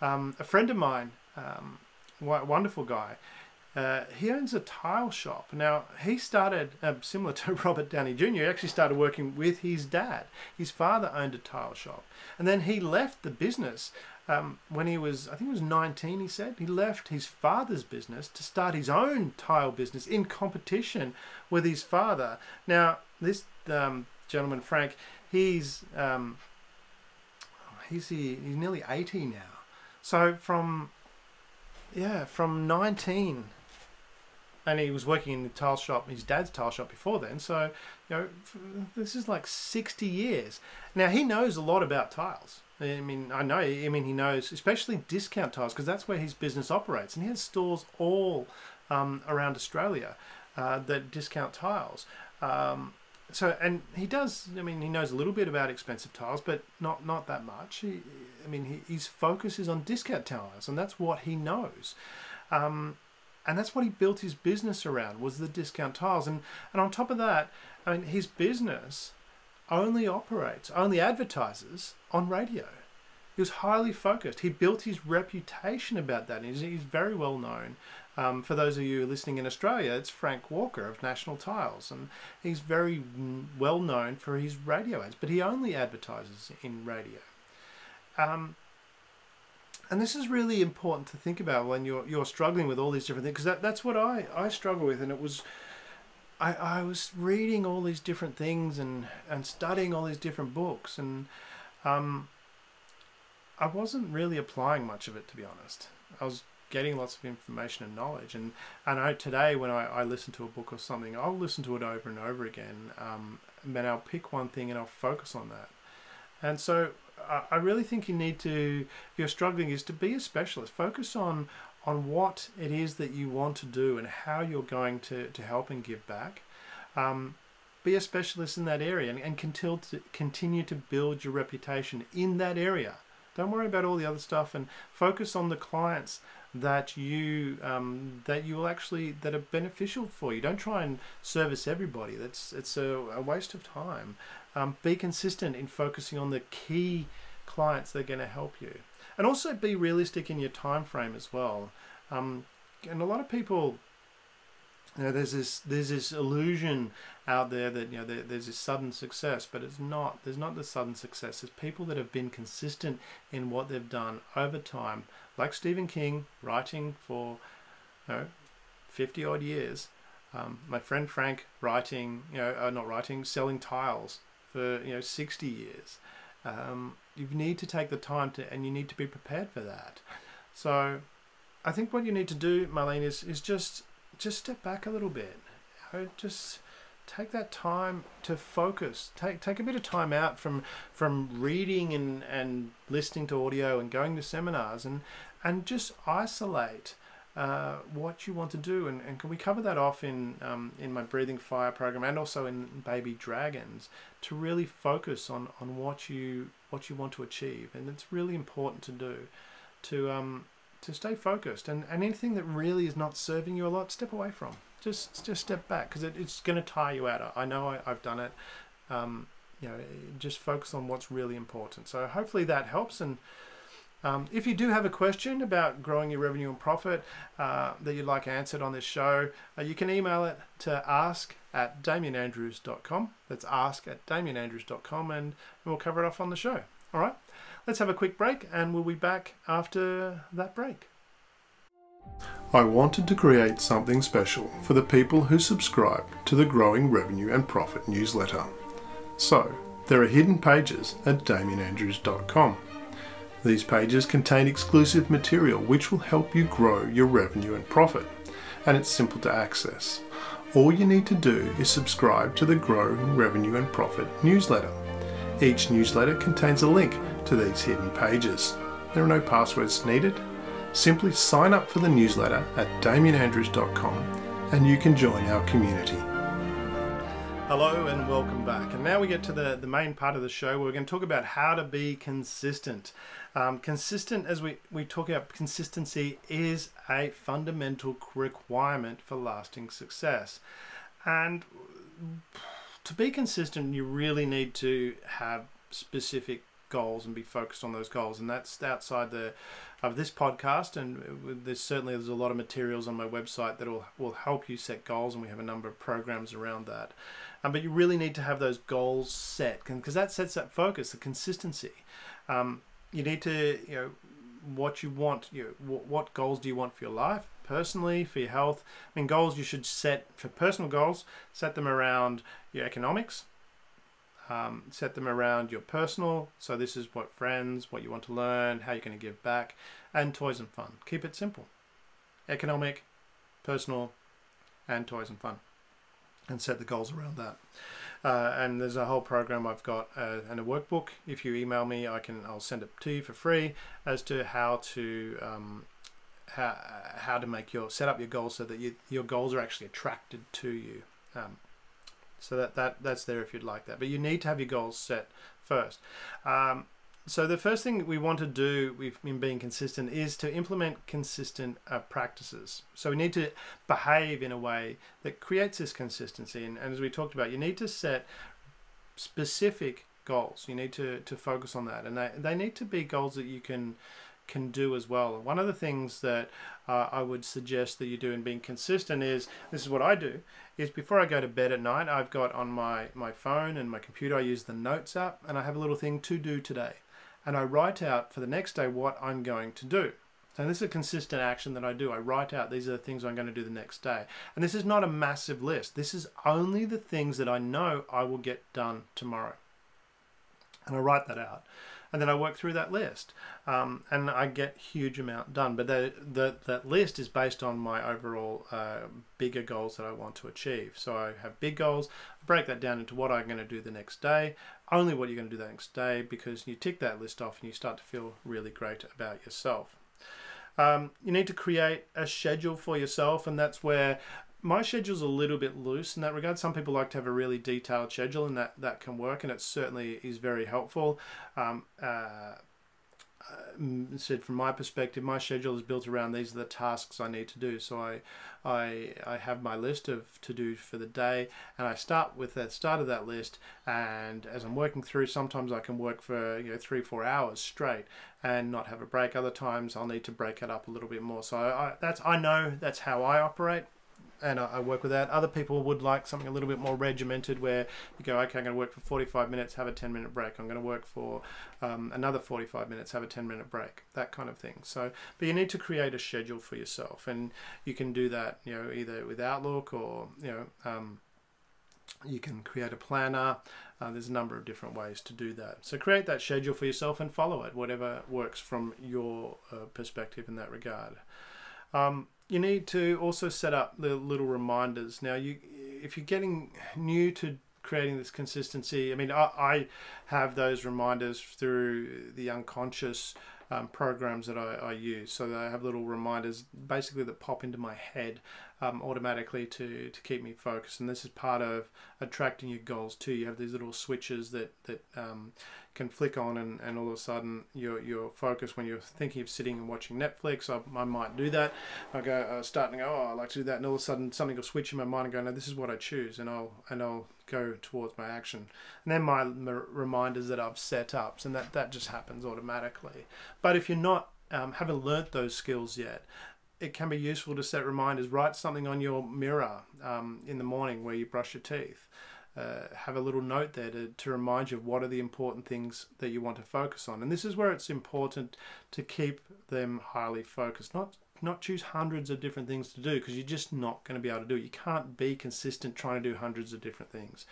Um, a friend of mine, um, wonderful guy, uh, he owns a tile shop. Now, he started, uh, similar to Robert Downey Jr., he actually started working with his dad. His father owned a tile shop. And then he left the business um, when he was, I think he was 19, he said. He left his father's business to start his own tile business in competition with his father. Now, this um, gentleman, Frank, he's um, he's he's nearly eighty now. So from yeah, from nineteen, and he was working in the tile shop, his dad's tile shop before then. So you know, this is like sixty years. Now he knows a lot about tiles. I mean, I know. I mean, he knows, especially discount tiles, because that's where his business operates, and he has stores all um, around Australia uh, that discount tiles. Um, so and he does i mean he knows a little bit about expensive tiles but not not that much. He, i mean he, his focus is on discount tiles and that's what he knows. Um, and that's what he built his business around was the discount tiles. And and on top of that i mean his business only operates only advertises on radio. He was highly focused. He built his reputation about that he's, he's very well known um, for those of you listening in Australia, it's Frank Walker of National Tiles, and he's very well known for his radio ads, but he only advertises in radio. Um, and this is really important to think about when you're you're struggling with all these different things, because that, that's what I, I struggle with, and it was. I, I was reading all these different things and, and studying all these different books and um, I wasn't really applying much of it to be honest. I was getting lots of information and knowledge. And I know today when I, I listen to a book or something, I'll listen to it over and over again. Um, and then I'll pick one thing and I'll focus on that. And so I, I really think you need to, if you're struggling, is to be a specialist. Focus on on what it is that you want to do and how you're going to, to help and give back. Um, be a specialist in that area and, and continue to, continue to build your reputation in that area. Don't worry about all the other stuff and focus on the clients that you um, that you will actually that are beneficial for you. Don't try and service everybody. That's it's a, a waste of time. Um, be consistent in focusing on the key clients that are going to help you, and also be realistic in your time frame as well. Um, and a lot of people you know, there's this there's this illusion out there that you know there, there's this sudden success, but it's not. There's not the sudden success. There's people that have been consistent in what they've done over time, like Stephen King, writing for you know, 50 odd years. Um, my friend Frank writing, you know, uh, not writing, selling tiles for you know 60 years. Um, you need to take the time to, and you need to be prepared for that. So, I think what you need to do, Marlene, is is just just step back a little bit. You know, just take that time to focus. Take take a bit of time out from from reading and, and listening to audio and going to seminars and and just isolate uh, what you want to do. And, and can we cover that off in um, in my breathing fire program and also in baby dragons to really focus on on what you what you want to achieve. And it's really important to do to um to stay focused and, and anything that really is not serving you a lot, step away from just just step back because it, it's going to tire you out. I know I, have done it. Um, you know, just focus on what's really important. So hopefully that helps. And um, if you do have a question about growing your revenue and profit uh, that you'd like answered on this show, uh, you can email it to ask at damianandrews.com. That's ask at damianandrews.com, and, and we'll cover it off on the show. All right, let's have a quick break, and we'll be back after that break. I wanted to create something special for the people who subscribe to the Growing Revenue and Profit newsletter. So, there are hidden pages at damianandrews.com. These pages contain exclusive material which will help you grow your revenue and profit, and it's simple to access. All you need to do is subscribe to the Grow Revenue and Profit newsletter. Each newsletter contains a link to these hidden pages. There are no passwords needed Simply sign up for the newsletter at damianandrews.com and you can join our community. Hello and welcome back. And now we get to the, the main part of the show where we're going to talk about how to be consistent. Um, consistent, as we, we talk about consistency, is a fundamental requirement for lasting success. And to be consistent, you really need to have specific goals and be focused on those goals. And that's outside the of this podcast, and there's certainly there's a lot of materials on my website that will will help you set goals, and we have a number of programs around that. Um, but you really need to have those goals set because that sets that focus, the consistency. Um, you need to you know what you want. You know, what, goals do you want for your life? personally for your health. I mean, goals you should set for personal goals, set them around your economics, um, set them around your personal. So this is what friends, what you want to learn, how you're going to give back, and toys and fun. Keep it simple. Economic, personal, and toys and fun. And set the goals around that. Uh, and there's a whole program I've got uh, and a workbook. If you email me, I can I'll send it to you for free as to how to um, how, how to make your set up your goals so that you, your goals are actually attracted to you. Um, so that, that that's there if you'd like that. But you need to have your goals set first. Um, so the first thing we want to do in being consistent is to implement consistent uh, practices. So we need to behave in a way that creates this consistency. And, and as we talked about, you need to set specific goals. You need to, to focus on that. And they, they need to be goals that you can can do as well. One of the things that uh, I would suggest that you do in being consistent is this is what I do is before I go to bed at night, I've got on my, my phone and my computer, I use the Notes app and I have a little thing to do today. And I write out for the next day what I'm going to do. So this is a consistent action that I do. I write out these are the things I'm going to do the next day. And this is not a massive list. This is only the things that I know I will get done tomorrow. And I write that out and then I work through that list, um, and I get huge amount done. But the, the that list is based on my overall uh, bigger goals that I want to achieve. So I have big goals. I break that down into what I'm going to do the next day, only what you're going to do the next day, because you tick that list off and you start to feel really great about yourself. Um, you need to create a schedule for yourself, and that's where my schedule's a little bit loose in that regard. Some people like to have a really detailed schedule, and that that can work, and it certainly is very helpful. Um, uh, uh, said from my perspective, my schedule is built around these are the tasks I need to do. So I, I, I have my list of to do for the day, and I start with the start of that list. And as I'm working through, sometimes I can work for you know three four hours straight and not have a break. Other times I'll need to break it up a little bit more. So I, that's I know that's how I operate and I, I, work with that. Other people would like something a little bit more regimented where you go, okay, I'm going to work for 45 minutes, have a 10 minute break. I'm going to work for um, another 45 minutes, have a 10 minute break, that kind of thing. So, but you need to create a schedule for yourself, and you can do that, you know, either with Outlook or, you know, um, you can create a planner. Uh, there's a number of different ways to do that. So create that schedule for yourself and follow it, whatever works from your uh, perspective in that regard. Um, you need to also set up the little reminders. Now, you if you're getting new to creating this consistency, I mean, I, I have those reminders through the unconscious um, programs that I, I, use. So I have little reminders basically that pop into my head um, automatically to, to keep me focused. And this is part of attracting your goals too. You have these little switches that, that um, can flick on and, and all of a sudden your, your focus when you're thinking of sitting and watching Netflix, I, I might do that. I go uh, starting to go, oh, I like to do that. And all of a sudden something will switch in my mind and go, no, this is what I choose. And I'll, and I'll go towards my action. And then my reminders that I've set up. And that, that just happens automatically. But if you're not, um, haven't learnt those skills yet, it can be useful to set reminders. Write something on your mirror um, in the morning where you brush your teeth. Uh, have a little note there to, to remind you of what are the important things that you want to focus on. And this is where it's important to keep them highly focused, not not choose hundreds of different things to do because you're just not going to be able to do it. You can't be consistent trying to do hundreds of different things.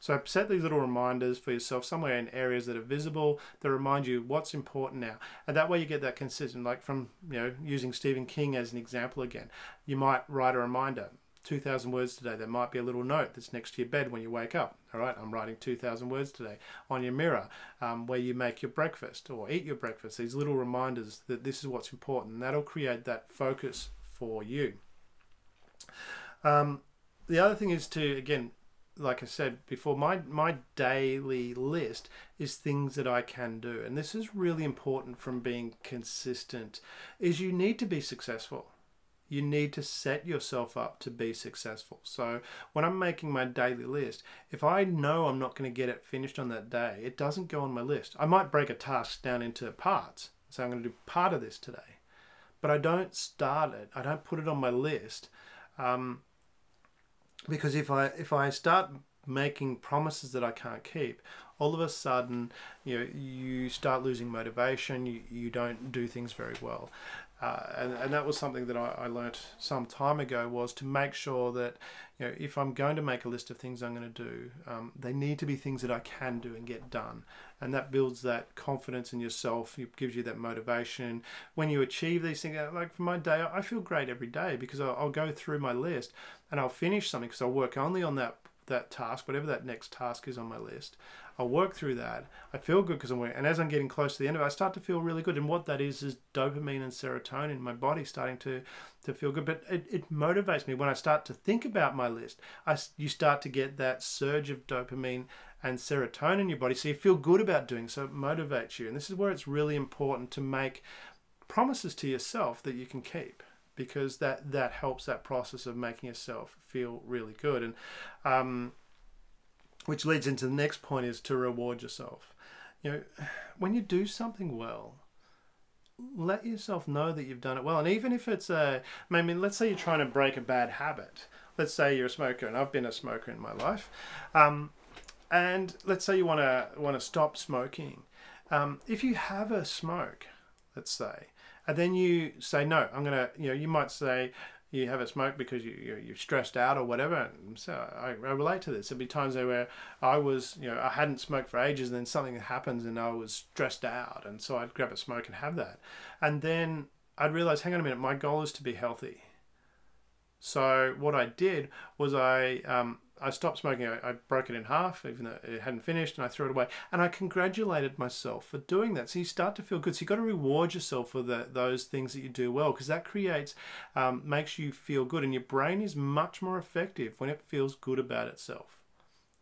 So set these little reminders for yourself somewhere in areas that are visible that remind you what's important now. And that way you get that consistent, like from, you know, using Stephen King as an example again. You might write a reminder, 2,000 words today. There might be a little note that's next to your bed when you wake up. All right, I'm writing 2,000 words today on your mirror um, where you make your breakfast or eat your breakfast. These little reminders that this is what's important. That'll create that focus for you. Um, the other thing is to, again, like I said before, my my daily list is things that I can do, and this is really important from being consistent. Is you need to be successful. You need to set yourself up to be successful. So when I'm making my daily list, if I know I'm not going to get it finished on that day, it doesn't go on my list. I might break a task down into parts. So I'm going to do part of this today, but I don't start it. I don't put it on my list. Um, because if I if I start making promises that I can't keep, all of a sudden, you know, you start losing motivation. You, you don't do things very well, uh, and and that was something that I, I learnt some time ago was to make sure that you know if I'm going to make a list of things I'm going to do, um, they need to be things that I can do and get done, and that builds that confidence in yourself. It gives you that motivation. When you achieve these things, like for my day, I feel great every day because I'll, I'll go through my list and I'll finish something because I'll work only on that that task, whatever that next task is on my list. I'll work through that. I feel good because I'm working, and as I'm getting close to the end of it, I start to feel really good. And what that is is dopamine and serotonin. My body starting to to feel good, but it, it motivates me when I start to think about my list. I you start to get that surge of dopamine and serotonin in your body, so you feel good about doing. So it motivates you, and this is where it's really important to make promises to yourself that you can keep because that that helps that process of making yourself feel really good. And um, which leads into the next point is to reward yourself. You know when you do something well let yourself know that you've done it well. And even if it's a I mean let's say you're trying to break a bad habit. Let's say you're a smoker and I've been a smoker in my life. Um, and let's say you want to want to stop smoking. Um, if you have a smoke let's say and then you say no i'm gonna you know you might say you have a smoke because you, you're, you're stressed out or whatever. And so I, I relate to this. There'd be times where i was you know i hadn't smoked for ages and then something happens and i was stressed out. And so i'd grab a smoke and have that. And then i'd realize hang on a minute my goal is to be healthy. So what i did was i um, I stopped smoking. I, I, broke it in half, even though it hadn't finished, and I threw it away. And I congratulated myself for doing that. So you start to feel good. So you've got to reward yourself for the, those things that you do well, because that creates, um, makes you feel good. And your brain is much more effective when it feels good about itself.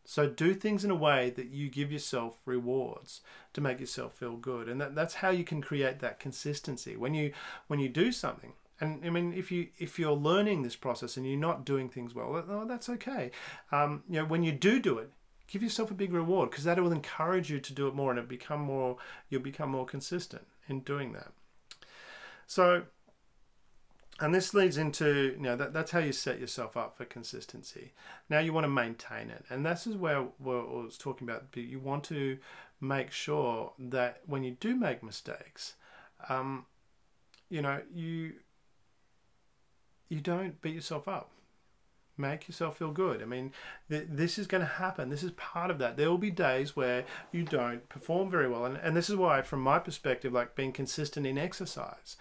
So do things in a way that you give yourself rewards to make yourself feel good, and that, that's how you can create that consistency. When you when you do something, and I mean, if you if you're learning this process and you're not doing things well, oh, that's okay. Um, you know, when you do do it, give yourself a big reward because that will encourage you to do it more, and it become more. You'll become more consistent in doing that. So, and this leads into you know that, that's how you set yourself up for consistency. Now you want to maintain it, and this is where, where I was talking about. You want to make sure that when you do make mistakes, um, you know you you don't beat yourself up. Make yourself feel good. I mean, th- this is going to happen. This is part of that. There will be days where you don't perform very well. And, and this is why, from my perspective, like being consistent in exercise,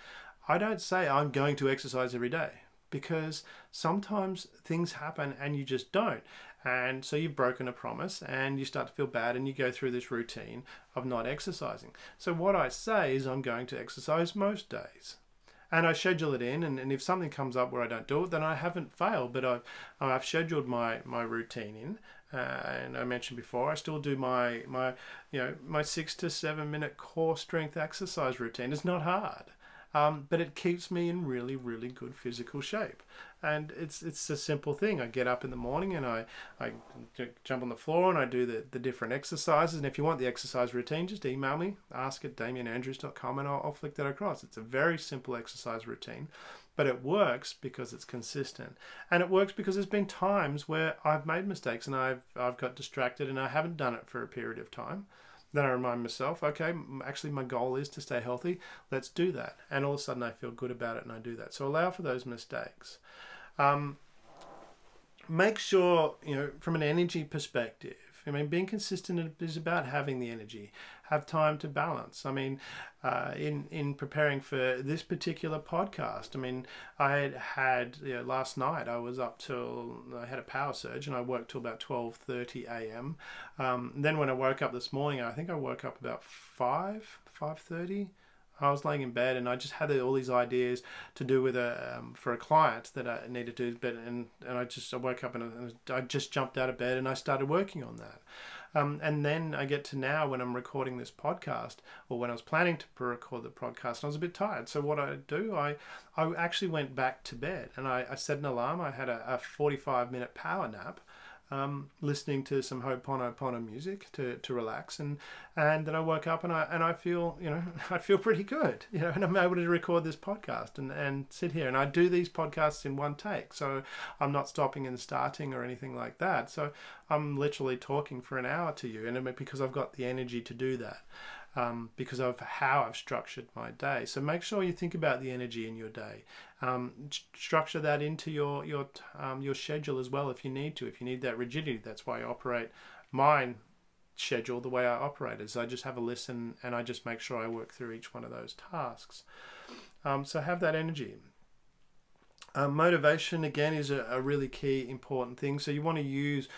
I don't say I'm going to exercise every day because sometimes things happen and you just don't. And so you've broken a promise and you start to feel bad and you go through this routine of not exercising. So, what I say is, I'm going to exercise most days. And I schedule it in, and, and if something comes up where I don't do it, then I haven't failed. But I've, I've scheduled my, my routine in, uh, and I mentioned before, I still do my my you know my six to seven minute core strength exercise routine. It's not hard, um, but it keeps me in really really good physical shape. And it's it's a simple thing. I get up in the morning and I I jump on the floor and I do the, the different exercises. And if you want the exercise routine, just email me, ask at damianandrews.com, and I'll, I'll flick that across. It's a very simple exercise routine but it works because it's consistent and it works because there's been times where i've made mistakes and i've i've got distracted and i haven't done it for a period of time then i remind myself okay actually my goal is to stay healthy let's do that and all of a sudden i feel good about it and i do that so allow for those mistakes um, make sure you know from an energy perspective I mean, being consistent is about having the energy, have time to balance. I mean, uh, in in preparing for this particular podcast, I mean, I had had you know, last night. I was up till I had a power surge, and I worked till about twelve thirty a.m. Um, then when I woke up this morning, I think I woke up about five five thirty. I was laying in bed and I just had all these ideas to do with a um, for a client that I needed to do, but and and I just I woke up and I just jumped out of bed and I started working on that. Um, and then I get to now when I'm recording this podcast, or when I was planning to record the podcast, I was a bit tired. So what I do, I I actually went back to bed and I, I set an alarm. I had a, a 45 minute power nap, um, listening to some Ho'oponopono music to, to relax, and and then I woke up and I and I feel you know I feel pretty good, you know, and I'm able to record this podcast and and sit here. And I do these podcasts in one take, so I'm not stopping and starting or anything like that. So I'm literally talking for an hour to you, and because I've got the energy to do that um, because of how I've structured my day. So make sure you think about the energy in your day. Um, structure that into your your um, your schedule as well if you need to. If you need that rigidity, that's why I operate mine schedule the way I operate is I just have a listen and I just make sure I work through each one of those tasks. Um, so have that energy. Um, motivation again is a, a, really key important thing. So you want to use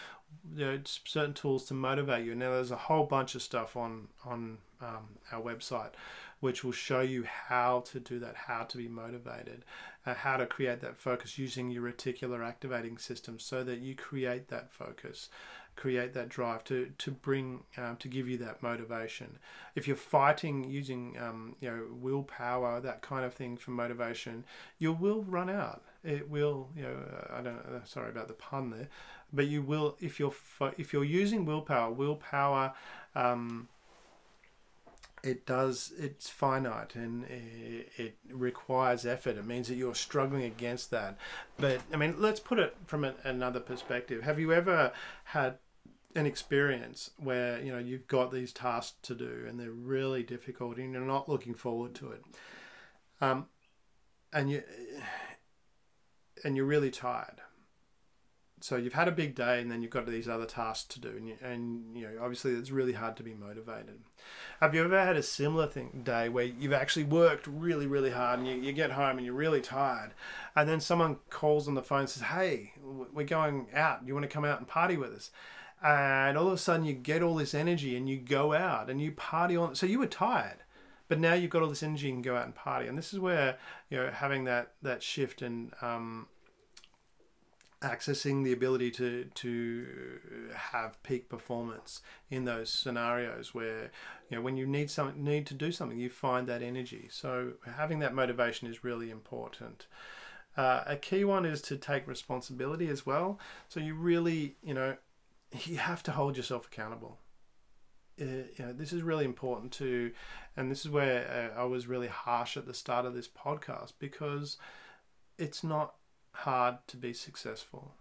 you know, certain tools to motivate you. Now there's a whole bunch of stuff on on um, our website, which will show you how to do that, how to be motivated, uh, how to create that focus using your reticular activating system, so that you create that focus create that drive to to bring um, to give you that motivation. If you're fighting using um, you know willpower, that kind of thing for motivation, you will run out. It will you know uh, I don't uh, sorry about the pun there, but you will if you're if you're using willpower, willpower. Um, it does it's finite and it, requires effort. It means that you're struggling against that. But i mean let's put it from another perspective. Have you ever had an experience where you know you've got these tasks to do and they're really difficult and you're not looking forward to it um, and you and you're really tired so you've had a big day and then you've got these other tasks to do and you, and you know obviously it's really hard to be motivated. Have you ever had a similar thing day where you've actually worked really really hard and you, you get home and you're really tired and then someone calls on the phone and says hey we're going out. You want to come out and party with us? And all of a sudden you get all this energy and you go out and you party on so you were tired but now you've got all this energy and go out and party. And this is where you know having that that shift and um, accessing the ability to to have peak performance in those scenarios where you know when you need something need to do something you find that energy. So having that motivation is really important. Uh, a key one is to take responsibility as well. So you really you know you have to hold yourself accountable. Uh, you know this is really important to and this is where uh, i was really harsh at the start of this podcast because it's not hard to be successful.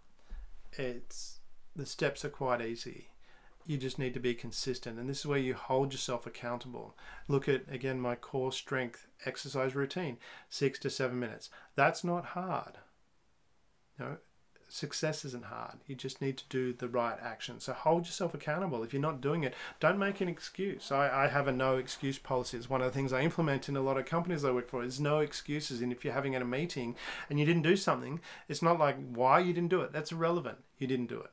It's the steps are quite easy. You just need to be consistent, and this is where you hold yourself accountable. Look at again my core strength exercise routine, six to seven minutes. That's not hard. You know, success isn't hard. You just need to do the right action. So hold yourself accountable. If you're not doing it, don't make an excuse. I, I have a no excuse policy. It's one of the things I implement in a lot of companies I work for. Is no excuses. And if you're having a meeting and you didn't do something, it's not like why you didn't do it. That's irrelevant. You didn't do it.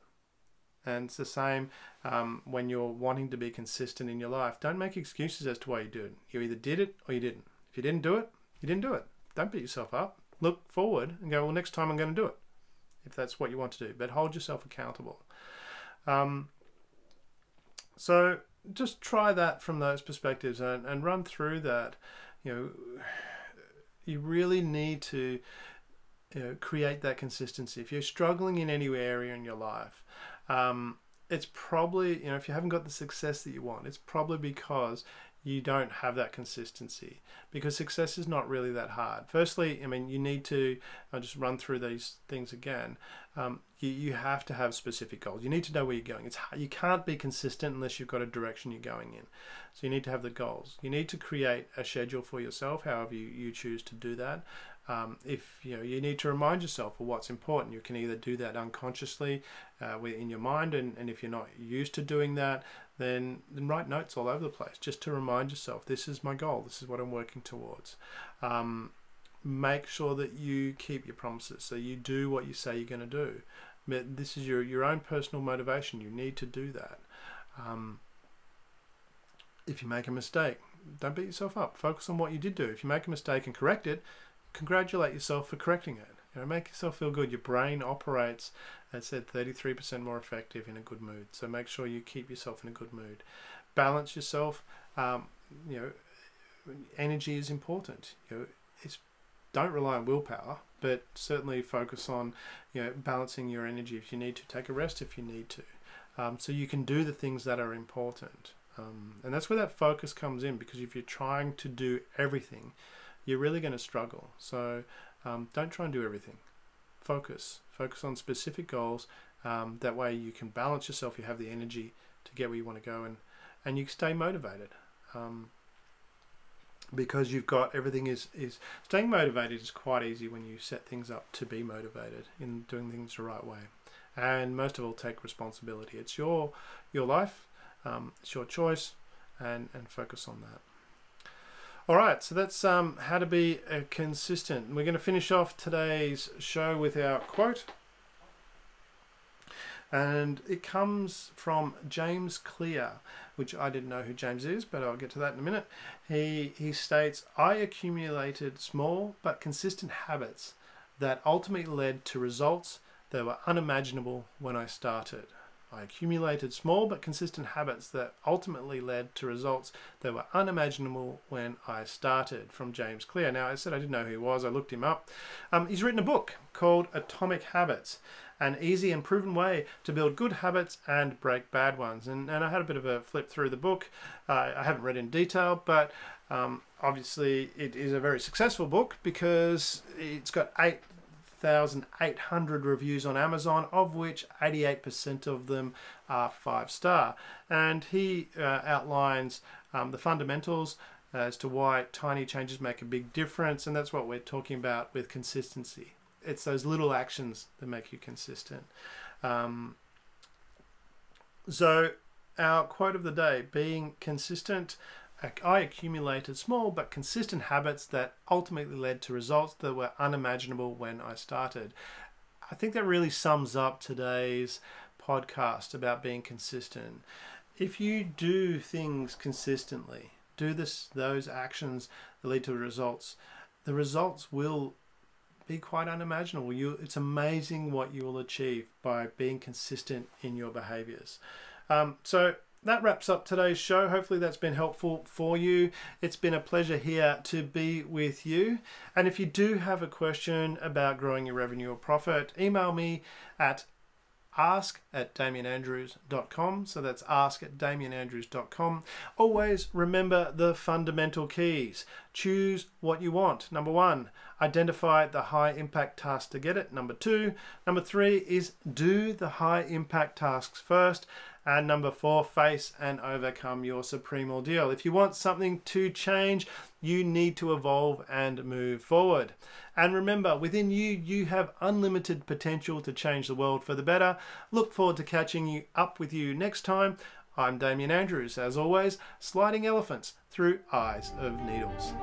And it's the same um, when you're wanting to be consistent in your life. Don't make excuses as to why you do it. You either did it or you didn't. If you didn't do it, you didn't do it. Don't beat yourself up. Look forward and go, well, next time I'm going to do it if that's what you want to do, but hold yourself accountable. Um, so just try that from those perspectives and, and run through that. You know, you really need to you know, create that consistency. If you're struggling in any area in your life, um, it's probably, you know, if you haven't got the success that you want, it's probably because you don't have that consistency because success is not really that hard. Firstly, I mean, you need to, I'll just run through these things again. Um, you, you have to have specific goals. You need to know where you're going. It's You can't be consistent unless you've got a direction you're going in. So you need to have the goals. You need to create a schedule for yourself, however you, you choose to do that. Um, if you know you need to remind yourself of what's important you can either do that unconsciously uh, in your mind and, and if you're not used to doing that then, then write notes all over the place just to remind yourself this is my goal, this is what I'm working towards. Um, make sure that you keep your promises, so you do what you say you're going to do. But this is your, your own personal motivation, you need to do that. Um, if you make a mistake, don't beat yourself up. Focus on what you did do. If you make a mistake and correct it, congratulate yourself for correcting it. You know, make yourself feel good. Your brain operates I said 33% more effective in a good mood. So make sure you keep yourself in a good mood. Balance yourself. Um, you know, energy is important. You know, it's don't rely on willpower, but certainly focus on you know balancing your energy if you need to. Take a rest if you need to, um, so you can do the things that are important. Um, and that's where that focus comes in because if you're trying to do everything, you're really going to struggle. So um, don't try and do everything focus. Focus on specific goals. Um, that way you can balance yourself. You have the energy to get where you want to go, and and you stay motivated. Um, because you've got everything is is staying motivated is quite easy when you set things up to be motivated in doing things the right way, and most of all take responsibility. It's your your life, um, it's your choice, and and focus on that. All right, so that's um, how to be consistent. We're going to finish off today's show with our quote. And it comes from James Clear, which I didn't know who James is, but I'll get to that in a minute. He, he states, I accumulated small but consistent habits that ultimately led to results that were unimaginable when I started. I accumulated small but consistent habits that ultimately led to results that were unimaginable when I started. From James Clear. Now, I said I didn't know who he was, I looked him up. Um, he's written a book called Atomic Habits an easy and proven way to build good habits and break bad ones. And, and I had a bit of a flip through the book. Uh, I haven't read in detail, but um, obviously it is a very successful book because it's got eight 1,800 reviews on Amazon, of which 88% of them are five star. And he uh, outlines um, the fundamentals as to why tiny changes make a big difference, and that's what we're talking about with consistency. It's those little actions that make you consistent. Um, so, our quote of the day being consistent I accumulated small but consistent habits that ultimately led to results that were unimaginable when I started. I think that really sums up today's podcast about being consistent. If you do things consistently, do this those actions that lead to results, the results will be quite unimaginable. You, it's amazing what you will achieve by being consistent in your behaviors. Um, so that wraps up today's show. Hopefully, that's been helpful for you. It's been a pleasure here to be with you. And if you do have a question about growing your revenue or profit, email me at ask at damienandrews.com. So that's ask at damienandrews.com. Always remember the fundamental keys. Choose what you want. Number one, identify the high impact task to get it. Number two, number three is do the high impact tasks first. And number four, face and overcome your supreme ordeal. If you want something to change, you need to evolve and move forward. And remember, within you, you have unlimited potential to change the world for the better. Look forward to catching you up with you next time. I'm Damien Andrews, as always, sliding elephants through eyes of needles.